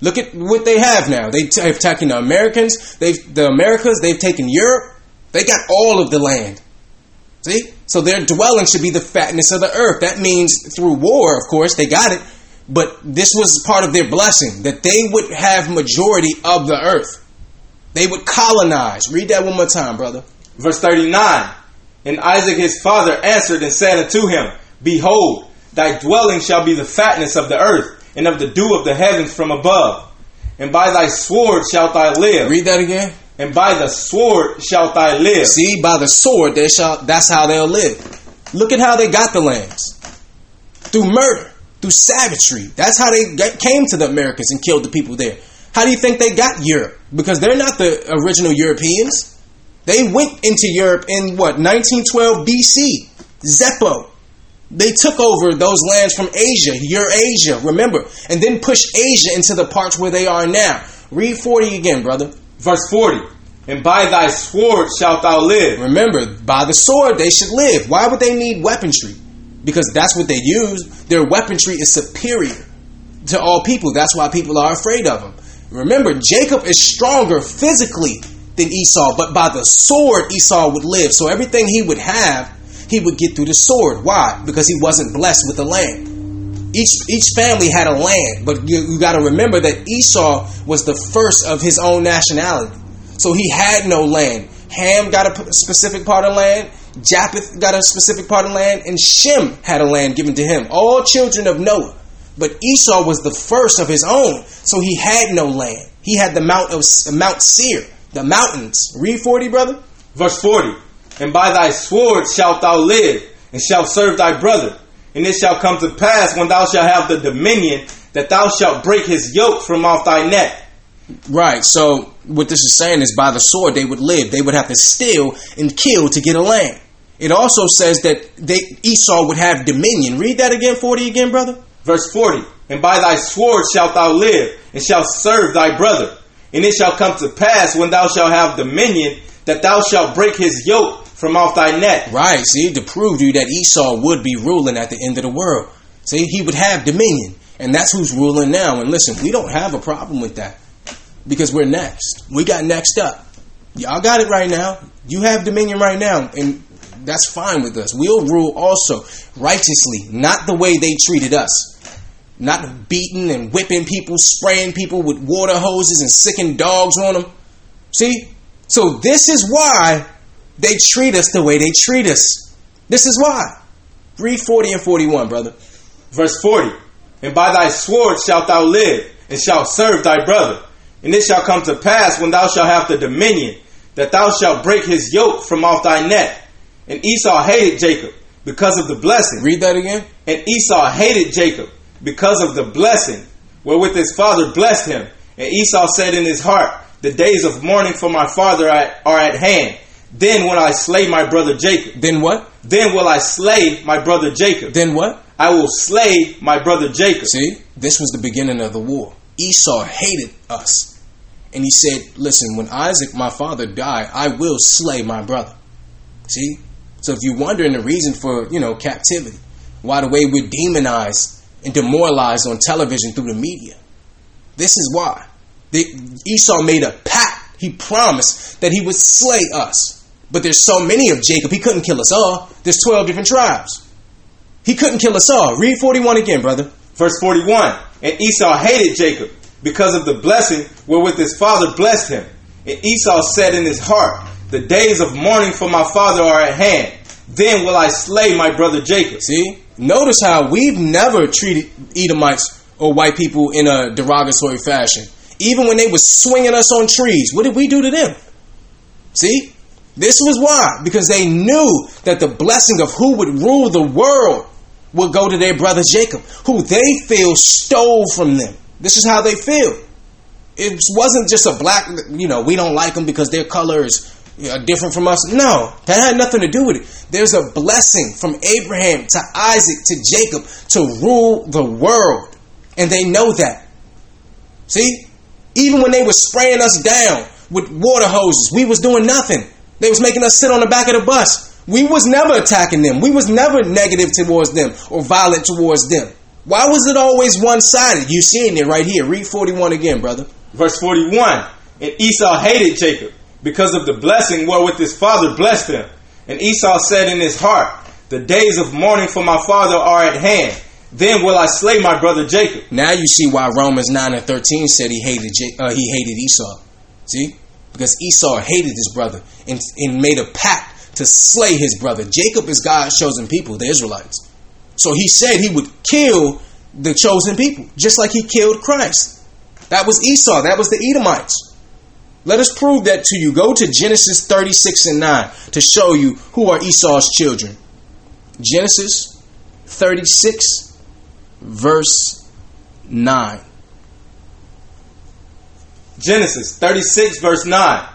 Look at what they have now. They t- have taken the Americans, they've the Americas, they've taken Europe. They got all of the land. See? So their dwelling should be the fatness of the earth. That means through war, of course, they got it. But this was part of their blessing that they would have majority of the earth. They would colonize. Read that one more time, brother. Verse 39 And Isaac his father answered and said unto him, Behold, thy dwelling shall be the fatness of the earth, and of the dew of the heavens from above. And by thy sword shalt thou live, Read that again. and by the sword shalt thou live. See, by the sword, they shall. That's how they'll live. Look at how they got the lands through murder, through savagery. That's how they came to the Americas and killed the people there. How do you think they got Europe? Because they're not the original Europeans. They went into Europe in what 1912 BC. Zepho. They took over those lands from Asia, Eurasia, remember, and then pushed Asia into the parts where they are now. Read 40 again, brother. Verse 40 And by thy sword shalt thou live, Remember, by the sword they should live. Why would they need weaponry? Because that's what they use. Their weaponry is superior to all people. That's why people are afraid of them. Remember, Jacob is stronger physically than Esau, but by the sword Esau would live. So everything he would have, he would get through the sword. Why? Because he wasn't blessed with the land. Each each family had a land, but you, you got to remember that Esau was the first of his own nationality. So he had no land. Ham got a specific part of land. Japheth got a specific part of land, and Shem had a land given to him. All children of Noah. But Esau was the first of his own, so he had no land. He had the Mount of Mount Seir, the mountains. Read 40, brother. Verse 40 And by thy sword shalt thou live, and shalt serve thy brother. And it shall come to pass when thou shalt have the dominion that thou shalt break his yoke from off thy neck. Right. So what this is saying is by the sword they would live. They would have to steal and kill to get a land. It also says that they Esau would have dominion. Read that again, 40 again, brother. Verse 40 And by thy sword shalt thou live, and shalt serve thy brother. And it shall come to pass when thou shalt have dominion that thou shalt break his yoke from off thy neck. Right. See, to prove to you that Esau would be ruling at the end of the world. See, he would have dominion. And that's who's ruling now. And listen, we don't have a problem with that because we're next. We got next up. Y'all got it right now. You have dominion right now. And that's fine with us. We'll rule also righteously, not the way they treated us. Not beating and whipping people, spraying people with water hoses and sicking dogs on them. See? So this is why they treat us the way they treat us. This is why. Read 40 and 41, brother. Verse 40 And by thy sword shalt thou live, and shalt serve thy brother. And it shall come to pass when thou shalt have the dominion, that thou shalt break his yoke from off thy neck. And Esau hated Jacob because of the blessing. Read that again. And Esau hated Jacob because of the blessing wherewith his father blessed him. And Esau said in his heart, The days of mourning for my father are at hand. Then will I slay my brother Jacob. Then what? Then will I slay my brother Jacob. Then what? I will slay my brother Jacob. See, this was the beginning of the war. Esau hated us. And he said, Listen, when Isaac, my father, die, I will slay my brother. See? So if you're wondering the reason for, you know, captivity, why the way we're demonized and demoralized on television through the media, this is why. The, Esau made a pact. He promised that he would slay us. But there's so many of Jacob, he couldn't kill us all. There's 12 different tribes. He couldn't kill us all. Read 41 again, brother. Verse 41 And Esau hated Jacob because of the blessing wherewith his father blessed him. And Esau said in his heart, The days of mourning for my father are at hand. Then will I slay my brother Jacob. See? Notice how we've never treated Edomites or white people in a derogatory fashion. Even when they were swinging us on trees, what did we do to them? See? This was why. Because they knew that the blessing of who would rule the world would go to their brother Jacob, who they feel stole from them. This is how they feel. It wasn't just a black, you know, we don't like them because their color is know, different from us. No, that had nothing to do with it. There's a blessing from Abraham to Isaac to Jacob to rule the world. And they know that. See? Even when they were spraying us down with water hoses, we was doing nothing. They was making us sit on the back of the bus. We was never attacking them. We was never negative towards them or violent towards them. Why was it always one sided? You seeing it right here. Read 41 again, brother. Verse 41 And Esau hated Jacob because of the blessing wherewith his father blessed him. And Esau said in his heart, The days of mourning for my father are at hand. Then will I slay my brother Jacob. Now you see why Romans 9 and 13 said he hated, uh, he hated Esau. See? Because Esau hated his brother and, and made a pact to slay his brother. Jacob is God's chosen people, the Israelites. So he said he would kill the chosen people, just like he killed Christ. That was Esau, that was the Edomites. Let us prove that to you. Go to Genesis 36 and 9 to show you who are Esau's children. Genesis 36, verse 9. Genesis 36, verse 9.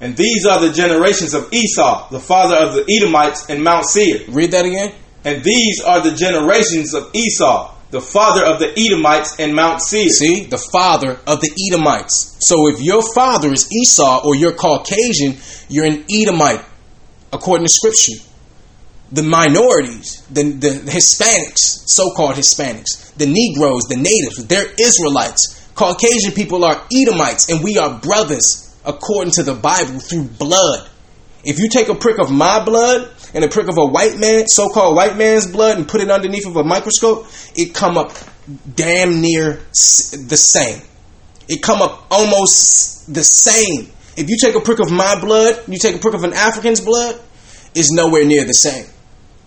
And these are the generations of Esau, the father of the Edomites in Mount Seir. Read that again. And these are the generations of Esau, the father of the Edomites in Mount Seir. See, the father of the Edomites. So if your father is Esau or you're Caucasian, you're an Edomite, according to Scripture. The minorities, the, the Hispanics, so called Hispanics, the Negroes, the natives, they're Israelites. Caucasian people are Edomites, and we are brothers according to the Bible through blood. If you take a prick of my blood and a prick of a white man, so-called white man's blood, and put it underneath of a microscope, it come up damn near the same. It come up almost the same. If you take a prick of my blood, you take a prick of an African's blood, it's nowhere near the same.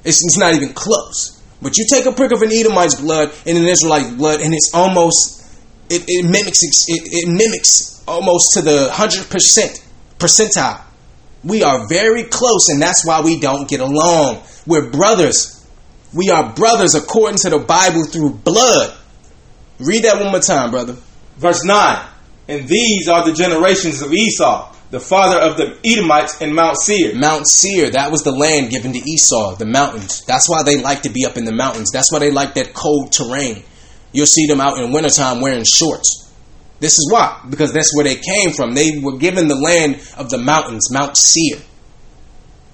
It's, it's not even close. But you take a prick of an Edomite's blood and an Israelite blood, and it's almost it, it mimics it, it mimics almost to the hundred percent percentile. We are very close, and that's why we don't get along. We're brothers. We are brothers according to the Bible through blood. Read that one more time, brother. Verse 9 And these are the generations of Esau, the father of the Edomites in Mount Seir. Mount Seir, that was the land given to Esau, the mountains. That's why they like to be up in the mountains. That's why they like that cold terrain. You'll see them out in wintertime wearing shorts. This is why, because that's where they came from. They were given the land of the mountains, Mount Seir.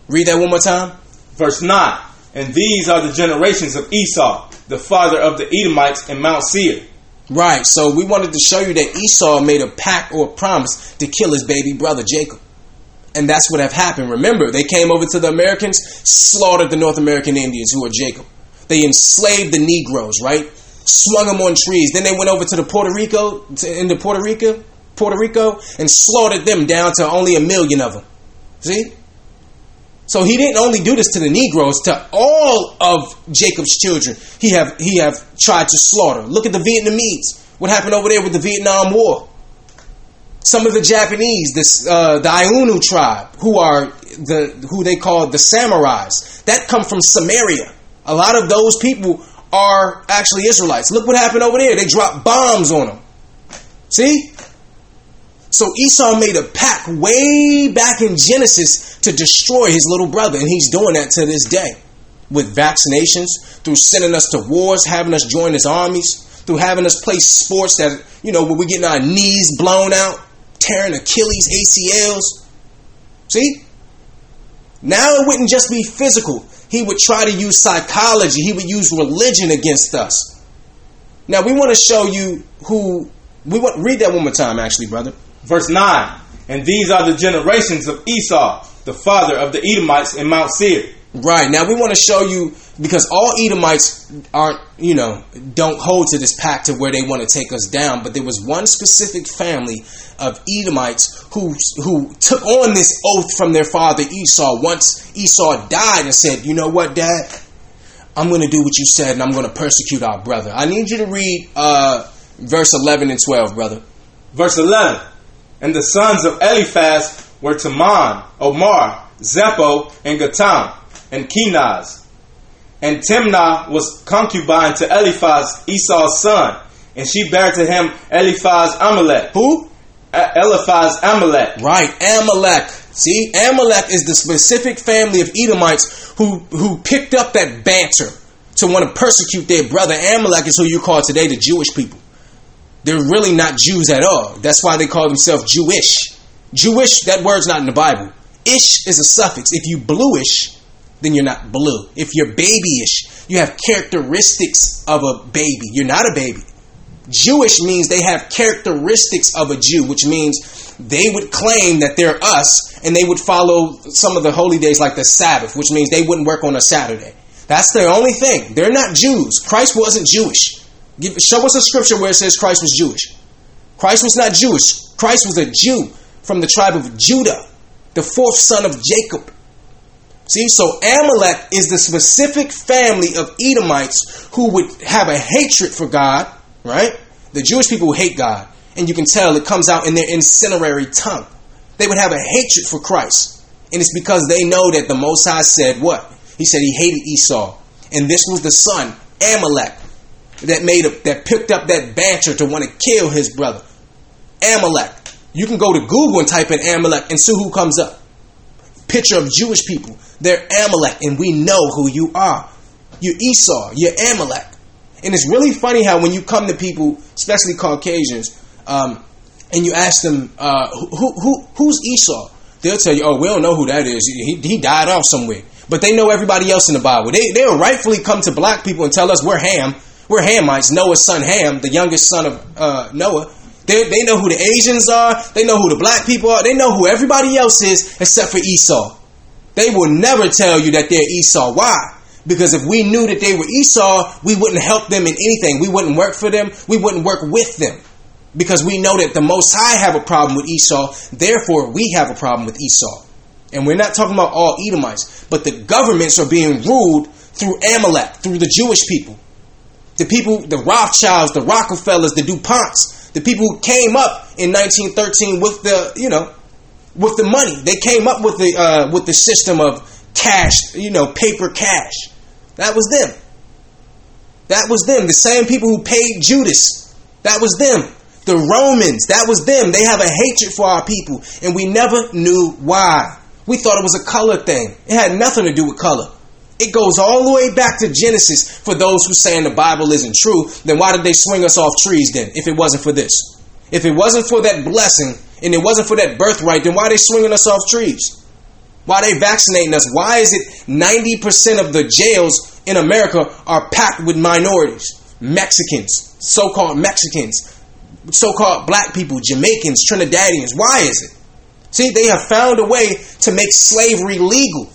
Read that one more time. Verse 9 And these are the generations of Esau, the father of the Edomites in Mount Seir. Right, so we wanted to show you that Esau made a pact or a promise to kill his baby brother Jacob. And that's what have happened. Remember, they came over to the Americans, slaughtered the North American Indians who are Jacob. They enslaved the Negroes, right? Swung them on trees. Then they went over to the Puerto Rico, to, into Puerto Rico, Puerto Rico, and slaughtered them down to only a million of them. See? So he didn't only do this to the Negroes, to all of Jacob's children. He have he have tried to slaughter. Look at the Vietnamese. What happened over there with the Vietnam War? Some of the Japanese, this uh, the Ainu tribe, who are the who they call the samurais, that come from Samaria. A lot of those people are actually Israelites. Look what happened over there. They dropped bombs on them. See? So Esau made a pact way back in Genesis to destroy his little brother, and he's doing that to this day. With vaccinations, through sending us to wars, having us join his armies, through having us play sports that, you know, where we're getting our knees blown out, tearing Achilles, ACLs. See? Now it wouldn't just be physical. He would try to use psychology, he would use religion against us. Now we want to show you who we want read that one more time actually, brother. Verse 9 And these are the generations of Esau, the father of the Edomites in Mount Seir. Right. Now we want to show you because all Edomites aren't, you know, don't hold to this pact to where they want to take us down, but there was one specific family of Edomites who who took on this oath from their father Esau once Esau died and said, "You know what, dad? I'm going to do what you said and I'm going to persecute our brother." I need you to read uh, verse 11 and 12, brother. Verse 11 And the sons of Eliphaz were Teman, Omar, Zepho, and Gatam, and Kenaz. And Timnah was concubine to Eliphaz, Esau's son, and she bare to him Eliphaz Amalek. Who? Eliphaz Amalek. Right, Amalek. See, Amalek is the specific family of Edomites who who picked up that banter to want to persecute their brother. Amalek is who you call today the Jewish people. They're really not Jews at all. That's why they call themselves Jewish. Jewish, that word's not in the Bible. Ish is a suffix. If you bluish, then you're not blue. If you're babyish, you have characteristics of a baby. You're not a baby. Jewish means they have characteristics of a Jew, which means they would claim that they're us and they would follow some of the holy days like the Sabbath, which means they wouldn't work on a Saturday. That's their only thing. They're not Jews. Christ wasn't Jewish. Give, show us a scripture where it says Christ was Jewish. Christ was not Jewish. Christ was a Jew from the tribe of Judah, the fourth son of Jacob. See, so Amalek is the specific family of Edomites who would have a hatred for God, right? The Jewish people hate God, and you can tell it comes out in their incinerary tongue. They would have a hatred for Christ, and it's because they know that the Most High said what? He said he hated Esau, and this was the son Amalek that made a, that picked up that banter to want to kill his brother. Amalek. You can go to Google and type in Amalek and see who comes up. Picture of Jewish people. They're Amalek, and we know who you are. You're Esau. You're Amalek. And it's really funny how when you come to people, especially Caucasians, um, and you ask them, uh, who, who, who's Esau? They'll tell you, oh, we don't know who that is. He, he died off somewhere. But they know everybody else in the Bible. They, they'll rightfully come to black people and tell us we're Ham. We're Hamites. Noah's son Ham, the youngest son of uh, Noah. They, they know who the Asians are. They know who the black people are. They know who everybody else is except for Esau. They will never tell you that they're Esau. Why? Because if we knew that they were Esau, we wouldn't help them in anything. We wouldn't work for them. We wouldn't work with them. Because we know that the Most High have a problem with Esau. Therefore, we have a problem with Esau. And we're not talking about all Edomites, but the governments are being ruled through Amalek, through the Jewish people. The people, the Rothschilds, the Rockefellers, the DuPonts, The people who came up in 1913 with the, you know, with the money. They came up with the uh, with the system of cash, you know, paper cash. That was them. That was them. The same people who paid Judas. That was them. The Romans. That was them. They have a hatred for our people, and we never knew why. We thought it was a color thing. It had nothing to do with color. It goes all the way back to Genesis for those who saying the Bible isn't true. Then why did they swing us off trees then if it wasn't for this? If it wasn't for that blessing and it wasn't for that birthright, then why are they swinging us off trees? Why are they vaccinating us? Why is it 90% of the jails in America are packed with minorities? Mexicans, so called Mexicans, so called black people, Jamaicans, Trinidadians. Why is it? See, they have found a way to make slavery legal.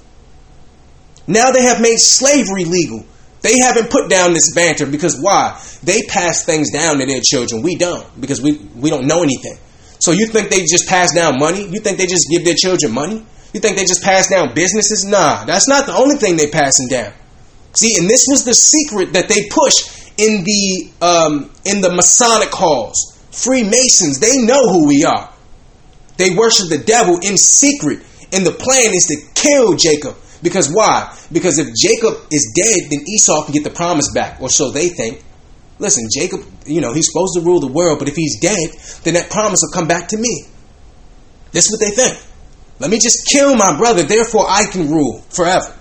Now they have made slavery legal. They haven't put down this banter because why? They pass things down to their children. We don't because we, we don't know anything. So you think they just pass down money? You think they just give their children money? You think they just pass down businesses? Nah, that's not the only thing they passing down. See, and this was the secret that they push in the um, in the Masonic halls. Freemasons, they know who we are. They worship the devil in secret, and the plan is to kill Jacob. Because why? Because if Jacob is dead, then Esau can get the promise back, or so they think. Listen, Jacob, you know, he's supposed to rule the world, but if he's dead, then that promise will come back to me. That's what they think. Let me just kill my brother, therefore I can rule forever.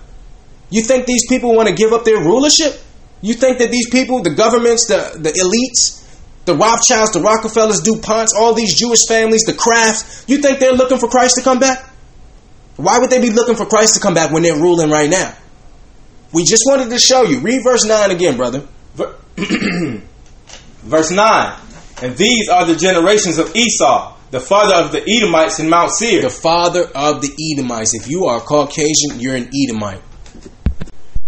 You think these people want to give up their rulership? You think that these people, the governments, the, the elites, the Rothschilds, the Rockefellers, DuPonts, all these Jewish families, the Krafts, you think they're looking for Christ to come back? Why would they be looking for Christ to come back when they're ruling right now? We just wanted to show you. Read verse 9 again, brother. Verse 9. And these are the generations of Esau, the father of the Edomites in Mount Seir. The father of the Edomites. If you are Caucasian, you're an Edomite.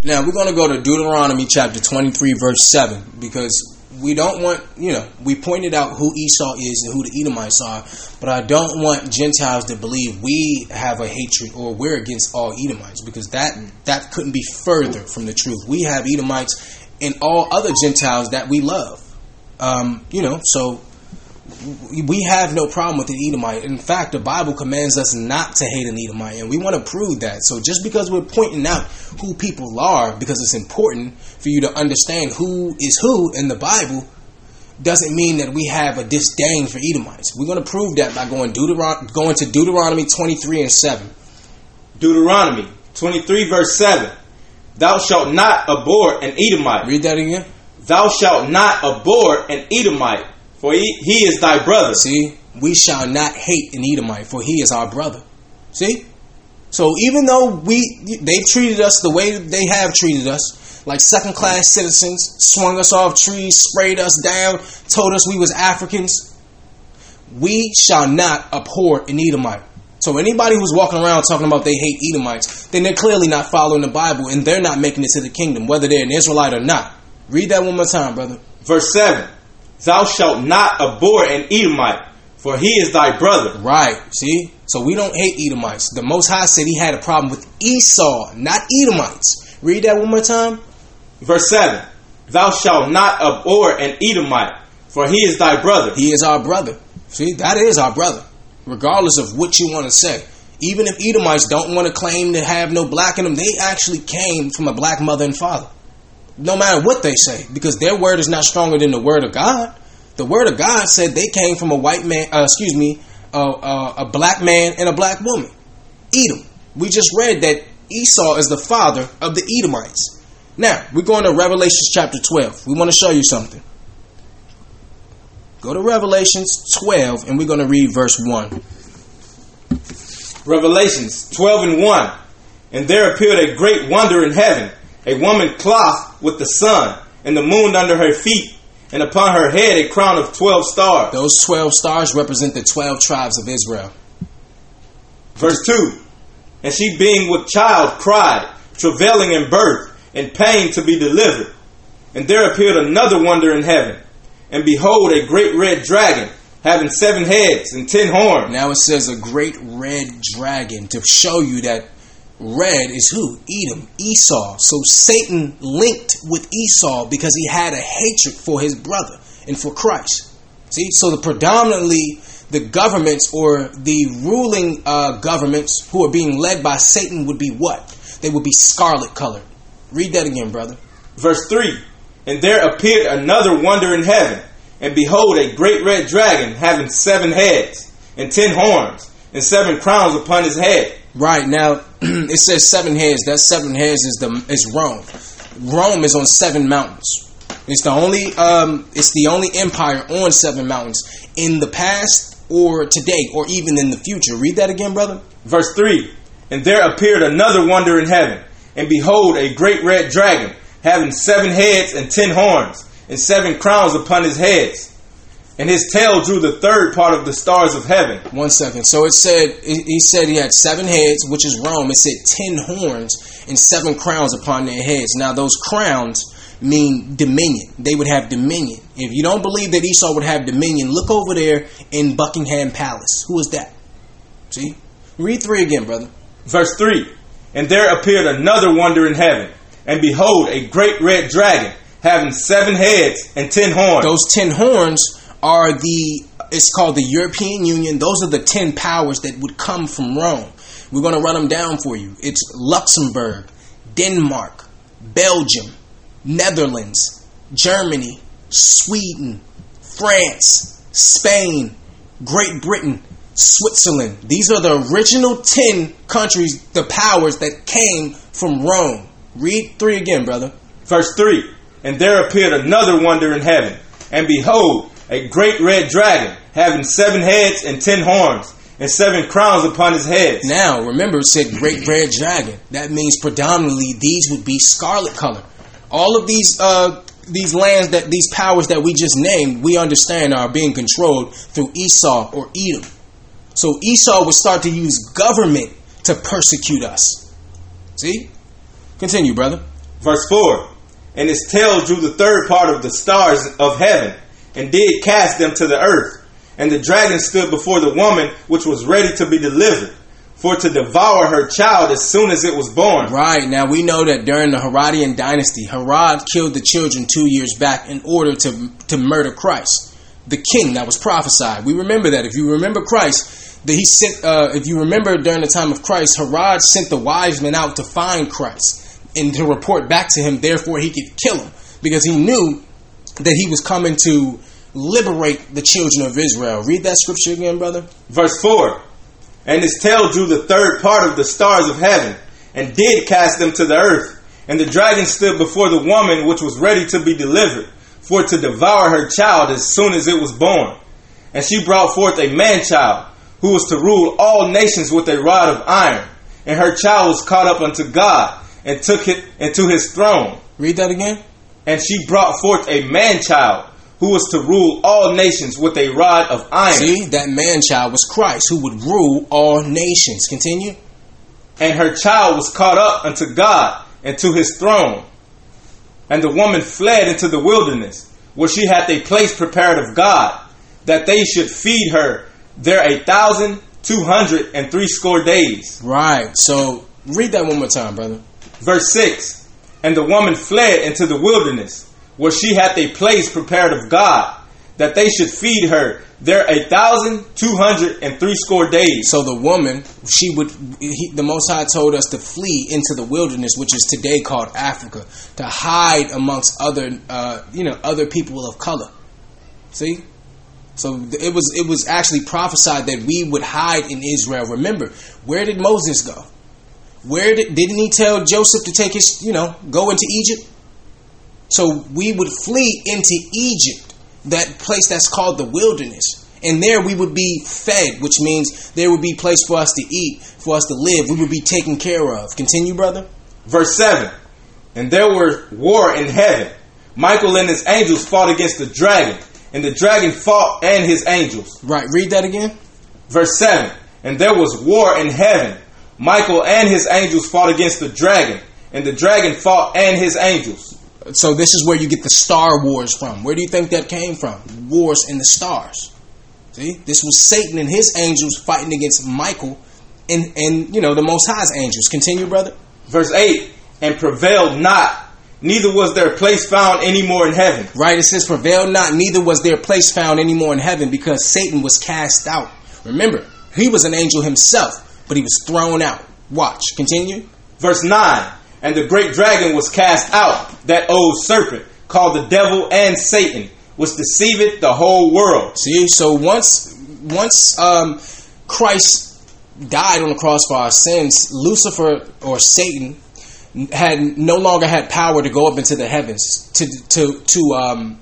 Now we're going to go to Deuteronomy chapter 23, verse 7, because we don't want, you know, we pointed out who Esau is and who the Edomites are, but I don't want Gentiles to believe we have a hatred or we're against all Edomites, because that that couldn't be further from the truth. We have Edomites and all other Gentiles that we love. Um, you know, so we have no problem with an Edomite. In fact, the Bible commands us not to hate an Edomite, and we want to prove that. So just because we're pointing out who people are, because it's important for you to understand who is who in the Bible, doesn't mean that we have a disdain for Edomites. We're going to prove that by going, Deuteron- going to Deuteronomy 23 and 7. Deuteronomy 23, verse 7. Thou shalt not abhor an Edomite. Read that again. Thou shalt not abhor an Edomite, for he, he is thy brother. See, we shall not hate an Edomite, for he is our brother. See? So even though we they've treated us the way they have treated us, like second class citizens, swung us off trees, sprayed us down, told us we was Africans, we shall not abhor an Edomite. So anybody who's walking around talking about they hate Edomites, then they're clearly not following the Bible and they're not making it to the kingdom, whether they're an Israelite or not. Read that one more time, brother. Verse 7. Thou shalt not abhor an Edomite, for he is thy brother. Right. See? So we don't hate Edomites. The Most High said he had a problem with Esau, not Edomites. Read that one more time. Verse 7. Thou shalt not abhor an Edomite, for he is thy brother. He is our brother. See, that is our brother, regardless of what you want to say. Even if Edomites don't want to claim to have no black in them, they actually came from a black mother and father. No matter what they say, because their word is not stronger than the word of God. The word of God said they came from a white man, uh, excuse me, uh, uh, a black man and a black woman. Edom. We just read that Esau is the father of the Edomites. Now, we're going to Revelations chapter 12. We want to show you something. Go to Revelations 12 and we're going to read verse 1. Revelations 12 and 1. And there appeared a great wonder in heaven, a woman clothed with the sun, and the moon under her feet, and upon her head a crown of 12 stars. Those 12 stars represent the 12 tribes of Israel. Verse 2. And she being with child cried, travailing in birth, and pain to be delivered. And there appeared another wonder in heaven. And behold, a great red dragon, having seven heads and ten horns. Now it says a great red dragon to show you that red is who? Edom, Esau. So Satan linked with Esau because he had a hatred for his brother and for Christ. See, so the predominantly the governments or the ruling uh, governments who are being led by Satan would be what? They would be scarlet colored. Read that again, brother. Verse 3 And there appeared another wonder in heaven, and behold, a great red dragon having seven heads, and ten horns, and seven crowns upon his head. Right now, it says seven heads. That seven heads is the is Rome. Rome is on seven mountains. It's the only um, it's the only empire on seven mountains in the past or today or even in the future. Read that again, brother. Verse 3 And there appeared another wonder in heaven, and behold, a great red dragon, having seven heads and ten horns, and seven crowns upon his heads. And his tail drew the third part of the stars of heaven. One second. So it said he said he had seven heads, which is Rome. It said ten horns and seven crowns upon their heads. Now those crowns mean dominion. They would have dominion. If you don't believe that Esau would have dominion, look over there in Buckingham Palace. Who is that? See? Read three again, brother. Verse 3 And there appeared another wonder in heaven, and behold, a great red dragon, having seven heads and ten horns. Those ten horns are the, it's called the European Union. Those are the ten powers that would come from Rome. We're going to run them down for you. It's Luxembourg, Denmark, Belgium, Netherlands, Germany, Sweden, France, Spain, Great Britain, Switzerland. These are the original 10 countries, the powers that came from Rome. Read 3 again, brother. Verse 3 And there appeared another wonder in heaven, and behold, a great red dragon, having seven heads and ten horns, and seven crowns upon his heads. Now, remember, it said great red dragon. That means predominantly these would be scarlet color. All of these uh, these lands that these powers that we just named, we understand are being controlled through Esau or Edom. So Esau would start to use government to persecute us. See? Continue, brother. Verse 4 And his tail drew the third part of the stars of heaven, and did cast them to the earth. And the dragon stood before the woman which was ready to be delivered, for to devour her child as soon as it was born. Right. Now we know that during the Herodian dynasty, Herod killed the children two years back in order to, to murder Christ, the king that was prophesied. We remember that. If you remember Christ, that he sent, uh, if you remember during the time of Christ, Herod sent the wise men out to find Christ and to report back to him, therefore he could kill him because he knew that he was coming to liberate the children of Israel. Read that scripture again, brother. Verse 4 And his tail drew the third part of the stars of heaven, and did cast them to the earth. And the dragon stood before the woman which was ready to be delivered, for to devour her child as soon as it was born. And she brought forth a man child, who was to rule all nations with a rod of iron. And her child was caught up unto God, and took it into his throne. Read that again. And she brought forth a man child, who was to rule all nations with a rod of iron. See, that man child was Christ who would rule all nations. Continue. And her child was caught up unto God and to his throne. And the woman fled into the wilderness, where she hath a place prepared of God, that they should feed her there a thousand two hundred and three score days. Right. So read that one more time, brother. Verse 6 And the woman fled into the wilderness, where she hath a place prepared of God, that they should feed her there a thousand two hundred and three score days. So the woman, she would, he, the Most High told us to flee into the wilderness, which is today called Africa, to hide amongst other, uh, you know, other people of color. See, so it was it was actually prophesied that we would hide in Israel. Remember, where did Moses go? Where did didn't he tell Joseph to take his, you know, go into Egypt? So we would flee into Egypt, that place that's called the wilderness. And there we would be fed, which means there would be place for us to eat, for us to live. We would be taken care of. Continue, brother. Verse 7 And there were war in heaven. Michael and his angels fought against the dragon, and the dragon fought and his angels. Right, read that again. Verse 7 And there was war in heaven. Michael and his angels fought against the dragon, and the dragon fought and his angels. So this is where you get the Star Wars from. Where do you think that came from? Wars in the stars. See, this was Satan and his angels fighting against Michael and and you know the Most High's angels. Continue, brother. Verse 8 And prevailed not, neither was their place found any more in heaven. Right? It says, prevailed not, neither was their place found anymore in heaven because Satan was cast out. Remember, he was an angel himself, but he was thrown out. Watch, continue. Verse 9 And the great dragon was cast out, that old serpent, called the devil and Satan, which deceiveth the whole world. See, so once once um, Christ died on the cross for our sins, Lucifer or Satan had no longer had power to go up into the heavens to to to um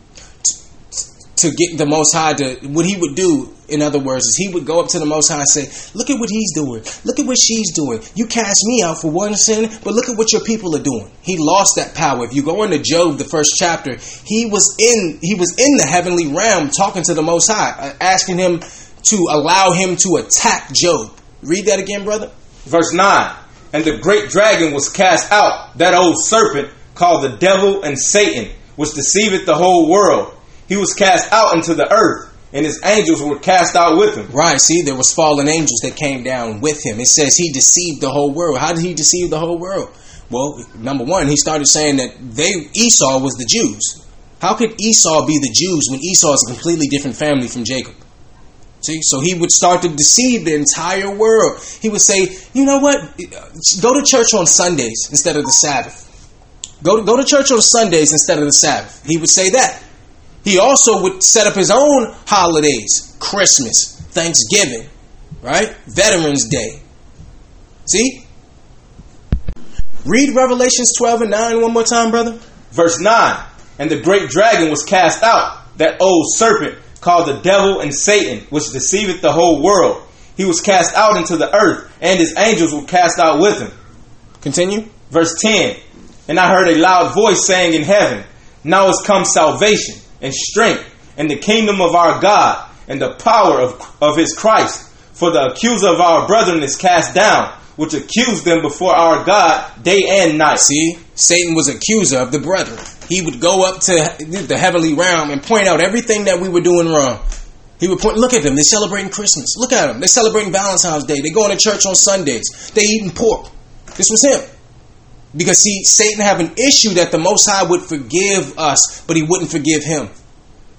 to get the Most High to what he would do. In other words, is he would go up to the Most High and say, "Look at what he's doing. Look at what she's doing. You cast me out for one sin, but look at what your people are doing." He lost that power. If you go into Job, the first chapter, he was in he was in the heavenly realm talking to the Most High, uh, asking him to allow him to attack Job. Read that again, brother. Verse 9 And the great dragon was cast out, that old serpent called the devil and Satan, which deceiveth the whole world. He was cast out into the earth, and his angels were cast out with him. Right. See, there was fallen angels that came down with him. It says he deceived the whole world. How did he deceive the whole world? Well, number one, he started saying that they Esau was the Jews. How could Esau be the Jews when Esau is a completely different family from Jacob? See, so he would start to deceive the entire world. He would say, "You know what? Go to church on Sundays instead of the Sabbath. Go to, go to church on Sundays instead of the Sabbath." He would say that. He also would set up his own holidays: Christmas, Thanksgiving, right? Veterans Day. See? Read Revelations 12 and 9 one more time, brother. Verse 9 And the great dragon was cast out, that old serpent called the devil and Satan, which deceiveth the whole world. He was cast out into the earth, and his angels were cast out with him. Continue. Verse 10 And I heard a loud voice saying in heaven, Now is come salvation and strength and the kingdom of our God and the power of, of his Christ. For the accuser of our brethren is cast down, which accused them before our God day and night. See, Satan was accuser of the brethren. He would go up to the heavenly realm and point out everything that we were doing wrong. He would point, look at them. They're celebrating Christmas. Look at them. They're celebrating Valentine's Day. They're going to church on Sundays. They're eating pork. This was him. Because see, Satan have an issue that the Most High would forgive us, but he wouldn't forgive him.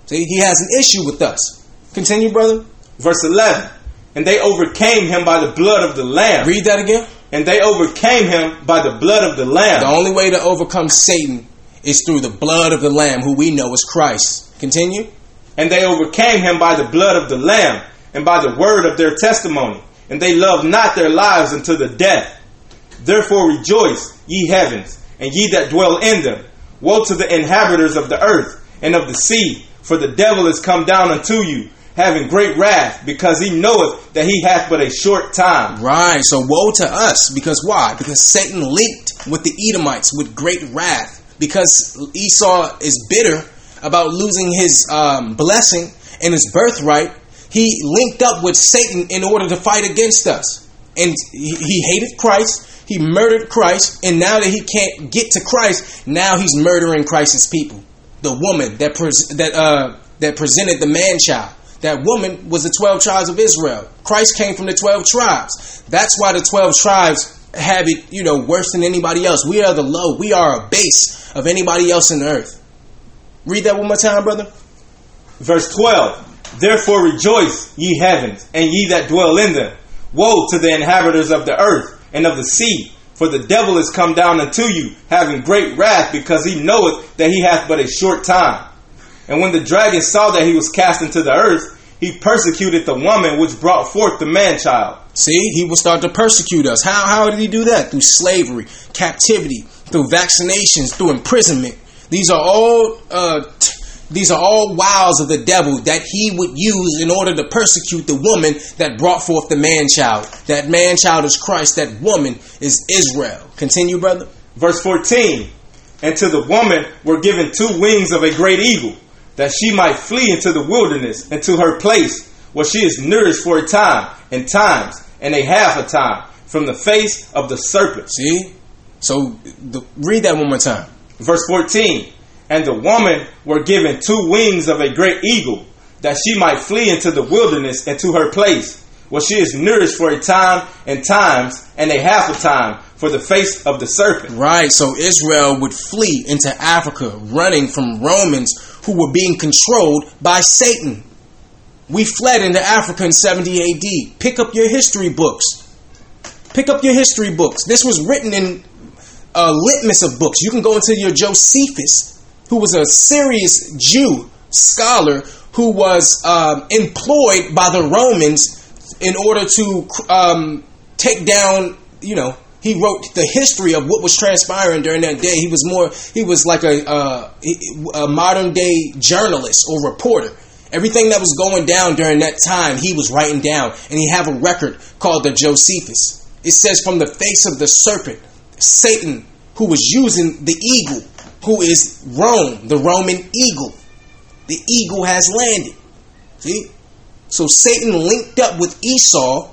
See, he has an issue with us. Continue, brother. Verse 11. And they overcame him by the blood of the Lamb. Read that again. And they overcame him by the blood of the Lamb. The only way to overcome Satan is through the blood of the Lamb, who we know is Christ. Continue. And they overcame him by the blood of the Lamb and by the word of their testimony. And they loved not their lives unto the death. Therefore rejoice, ye heavens, and ye that dwell in them. Woe to the inhabitants of the earth and of the sea, for the devil is come down unto you, having great wrath, because he knoweth that he hath but a short time. Right. So woe to us. Because why? Because Satan linked with the Edomites with great wrath. Because Esau is bitter about losing his um, blessing and his birthright, he linked up with Satan in order to fight against us. And he, he hated Christ. He murdered Christ, and now that he can't get to Christ, now he's murdering Christ's people. The woman that pres- that uh, that presented the man child. That woman was the twelve tribes of Israel. Christ came from the twelve tribes. That's why the twelve tribes have it, you know, worse than anybody else. We are the low. We are a base of anybody else in the earth. Read that one more time, brother. Verse 12 Therefore rejoice, ye heavens, and ye that dwell in them. Woe to the inhabitants of the earth and of the sea, for the devil is come down unto you, having great wrath, because he knoweth that he hath but a short time. And when the dragon saw that he was cast into the earth, he persecuted the woman which brought forth the man child. See, he will start to persecute us. How, how did he do that? Through slavery, captivity, through vaccinations, through imprisonment. These are all uh, these are all wiles of the devil that he would use in order to persecute the woman that brought forth the man child. That man child is Christ. That woman is Israel. Continue, brother. Verse 14 And to the woman were given two wings of a great eagle, that she might flee into the wilderness, into her place, where she is nourished for a time, and times, and a half a time, from the face of the serpent. See? So the, read that one more time. Verse 14 And the woman were given two wings of a great eagle, that she might flee into the wilderness and to her place, where she is nourished for a time and times and a half a time for the face of the serpent. Right, so Israel would flee into Africa, running from Romans who were being controlled by Satan. We fled into Africa in 70 AD. Pick up your history books. Pick up your history books. This was written in a litmus of books. You can go into your Josephus, who was a serious Jew scholar who was um, employed by the Romans in order to um, take down, you know, he wrote the history of what was transpiring during that day. He was more, he was like a, a, a modern day journalist or reporter. Everything that was going down during that time, he was writing down, and he have a record called the Josephus. It says, "From the face of the serpent, Satan, who was using the eagle, who is Rome, the Roman eagle. The eagle has landed. See, so Satan linked up with Esau,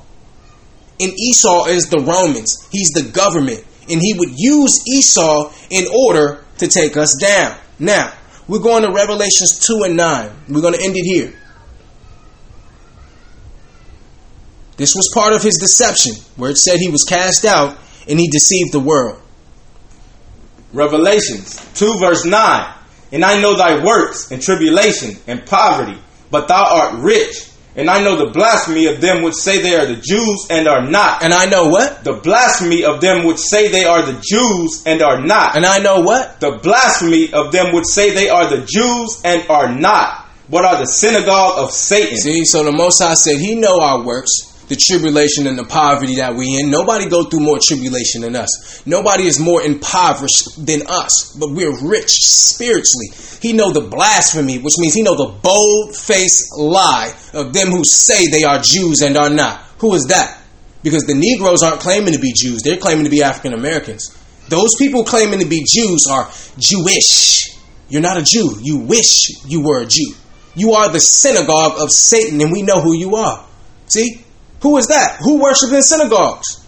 and Esau is the Romans. He's the government, and he would use Esau in order to take us down. Now, we're going to Revelations 2 and 9. We're going to end it here. This was part of his deception, where it said he was cast out and he deceived the world. Revelations 2 verse 9. And I know thy works and tribulation and poverty, but thou art rich. And I know the blasphemy of them which say they are the Jews and are not. And I know what? The blasphemy of them which say they are the Jews and are not. And I know what? The blasphemy of them which say they are the Jews and are not, but are the synagogue of Satan. See, so the Most High said He know our works, the tribulation and the poverty that we in. Nobody go through more tribulation than us. Nobody is more impoverished than us, but we're rich spiritually. He know the blasphemy, which means he know the bold-faced lie of them who say they are Jews and are not. Who is that? Because the Negroes aren't claiming to be Jews; they're claiming to be African Americans. Those people claiming to be Jews are Jewish. You're not a Jew. You wish you were a Jew. You are the synagogue of Satan, and we know who you are. See? Who is that? Who worships in synagogues?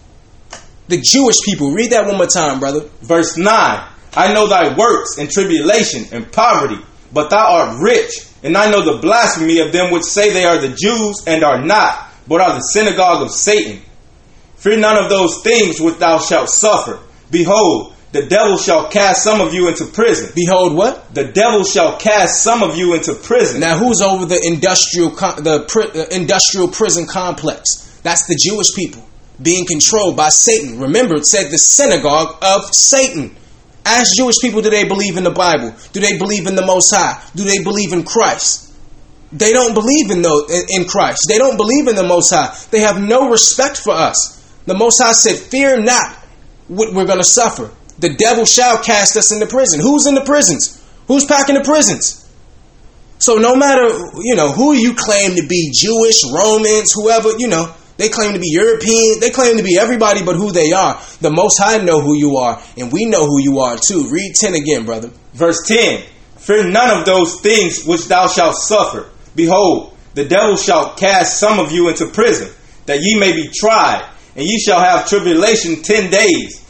The Jewish people. Read that one more time, brother. Verse 9 I know thy works and tribulation and poverty, but thou art rich. And I know the blasphemy of them which say they are the Jews and are not, but are the synagogue of Satan. Fear none of those things which thou shalt suffer. Behold, the devil shall cast some of you into prison. Behold, what? The devil shall cast some of you into prison. Now, who's over the industrial the pri- industrial prison complex? That's the Jewish people being controlled by Satan. Remember, it said the synagogue of Satan. Ask Jewish people, do they believe in the Bible? Do they believe in the Most High? Do they believe in Christ? They don't believe in, the, in Christ. They don't believe in the Most High. They have no respect for us. The Most High said, Fear not what we're going to suffer. The devil shall cast us into prison. Who's in the prisons? Who's packing the prisons? So no matter, you know, who you claim to be, Jewish, Romans, whoever, you know, they claim to be European. They claim to be everybody but who they are. The Most High know who you are, and we know who you are too. Read 10 again, brother. Verse 10 Fear none of those things which thou shalt suffer. Behold, the devil shall cast some of you into prison, that ye may be tried, and ye shall have tribulation ten days.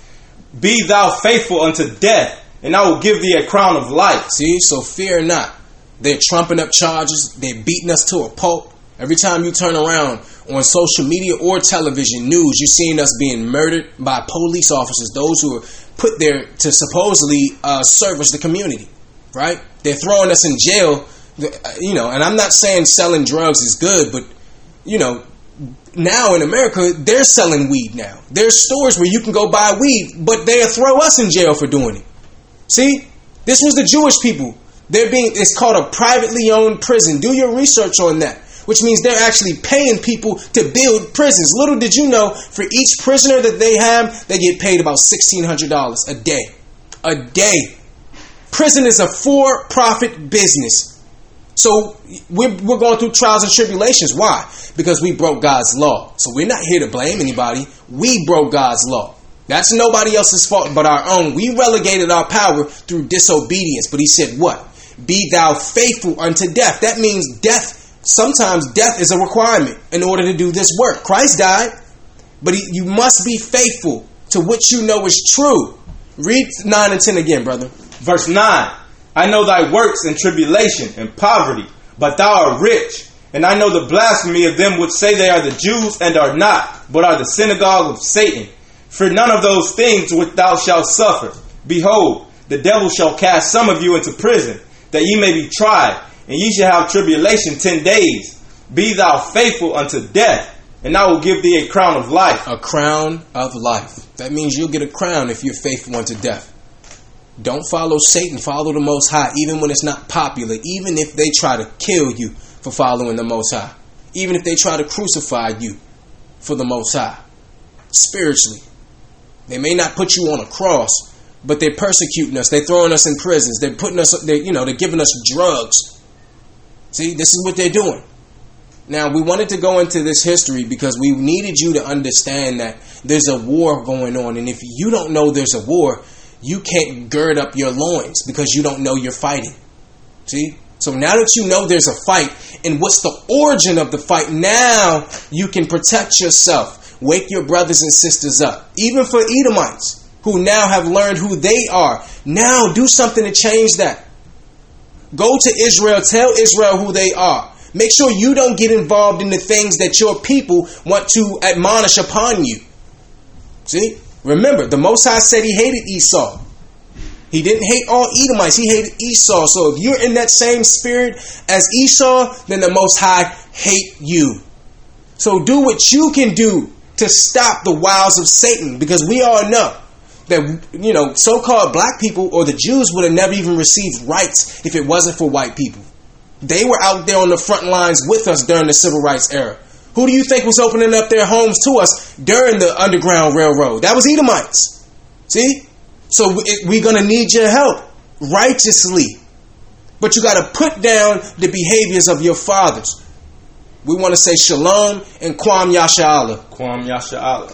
Be thou faithful unto death, and I will give thee a crown of life. See, so fear not. They're trumping up charges. They're beating us to a pulp. Every time you turn around on social media or television news, you're seeing us being murdered by police officers, those who are put there to supposedly uh, service the community, right? They're throwing us in jail, you know, and I'm not saying selling drugs is good, but, you know, now in America, they're selling weed now. There's stores where you can go buy weed, but they'll throw us in jail for doing it. See? This was the Jewish people. They're being, it's called a privately owned prison. Do your research on that which means they're actually paying people to build prisons. Little did you know, for each prisoner that they have, they get paid about $1,600 a day. A day. Prison is a for profit business. So we're, we're going through trials and tribulations. Why? Because we broke God's law. So we're not here to blame anybody. We broke God's law. That's nobody else's fault but our own. We relegated our power through disobedience. But he said, What? Be thou faithful unto death. That means death sometimes death is a requirement in order to do this work. Christ died, but he, you must be faithful to what you know is true. Read 9 and 10 again, brother. Verse 9 I know thy works and tribulation and poverty, but thou art rich. And I know the blasphemy of them which say they are the Jews and are not, but are the synagogue of Satan. For none of those things which thou shalt suffer. Behold, the devil shall cast some of you into prison, that ye may be tried, and ye shall have tribulation ten days. Be thou faithful unto death, and I will give thee a crown of life. A crown of life. That means you'll get a crown if you're faithful unto death. Don't follow Satan, follow the Most High, even when it's not popular, even if they try to kill you for following the Most High, even if they try to crucify you for the Most High. Spiritually, they may not put you on a cross, but they're persecuting us. They're throwing us in prisons. They're putting us, they're, you know, they're giving us drugs. See, this is what they're doing. Now, we wanted to go into this history because we needed you to understand that there's a war going on. And if you don't know there's a war, you can't gird up your loins because you don't know you're fighting. See? So now that you know there's a fight and what's the origin of the fight, now you can protect yourself. Wake your brothers and sisters up. Even for Edomites who now have learned who they are. Now do something to change that. Go to Israel, tell Israel who they are. Make sure you don't get involved in the things that your people want to admonish upon you. See? Remember, the Most High said he hated Esau. He didn't hate all Edomites, he hated Esau. So if you're in that same spirit as Esau, then the Most High hate you. So do what you can do to stop the wiles of Satan because we all know that you know so-called black people or the Jews would have never even received rights if it wasn't for white people. They were out there on the front lines with us during the civil rights era. Who do you think was opening up their homes to us during the Underground Railroad? That was Edomites. See? So we're going to need your help righteously. But you got to put down the behaviors of your fathers. We want to say shalom and kwam yasha Allah. Kwam Yasha Allah.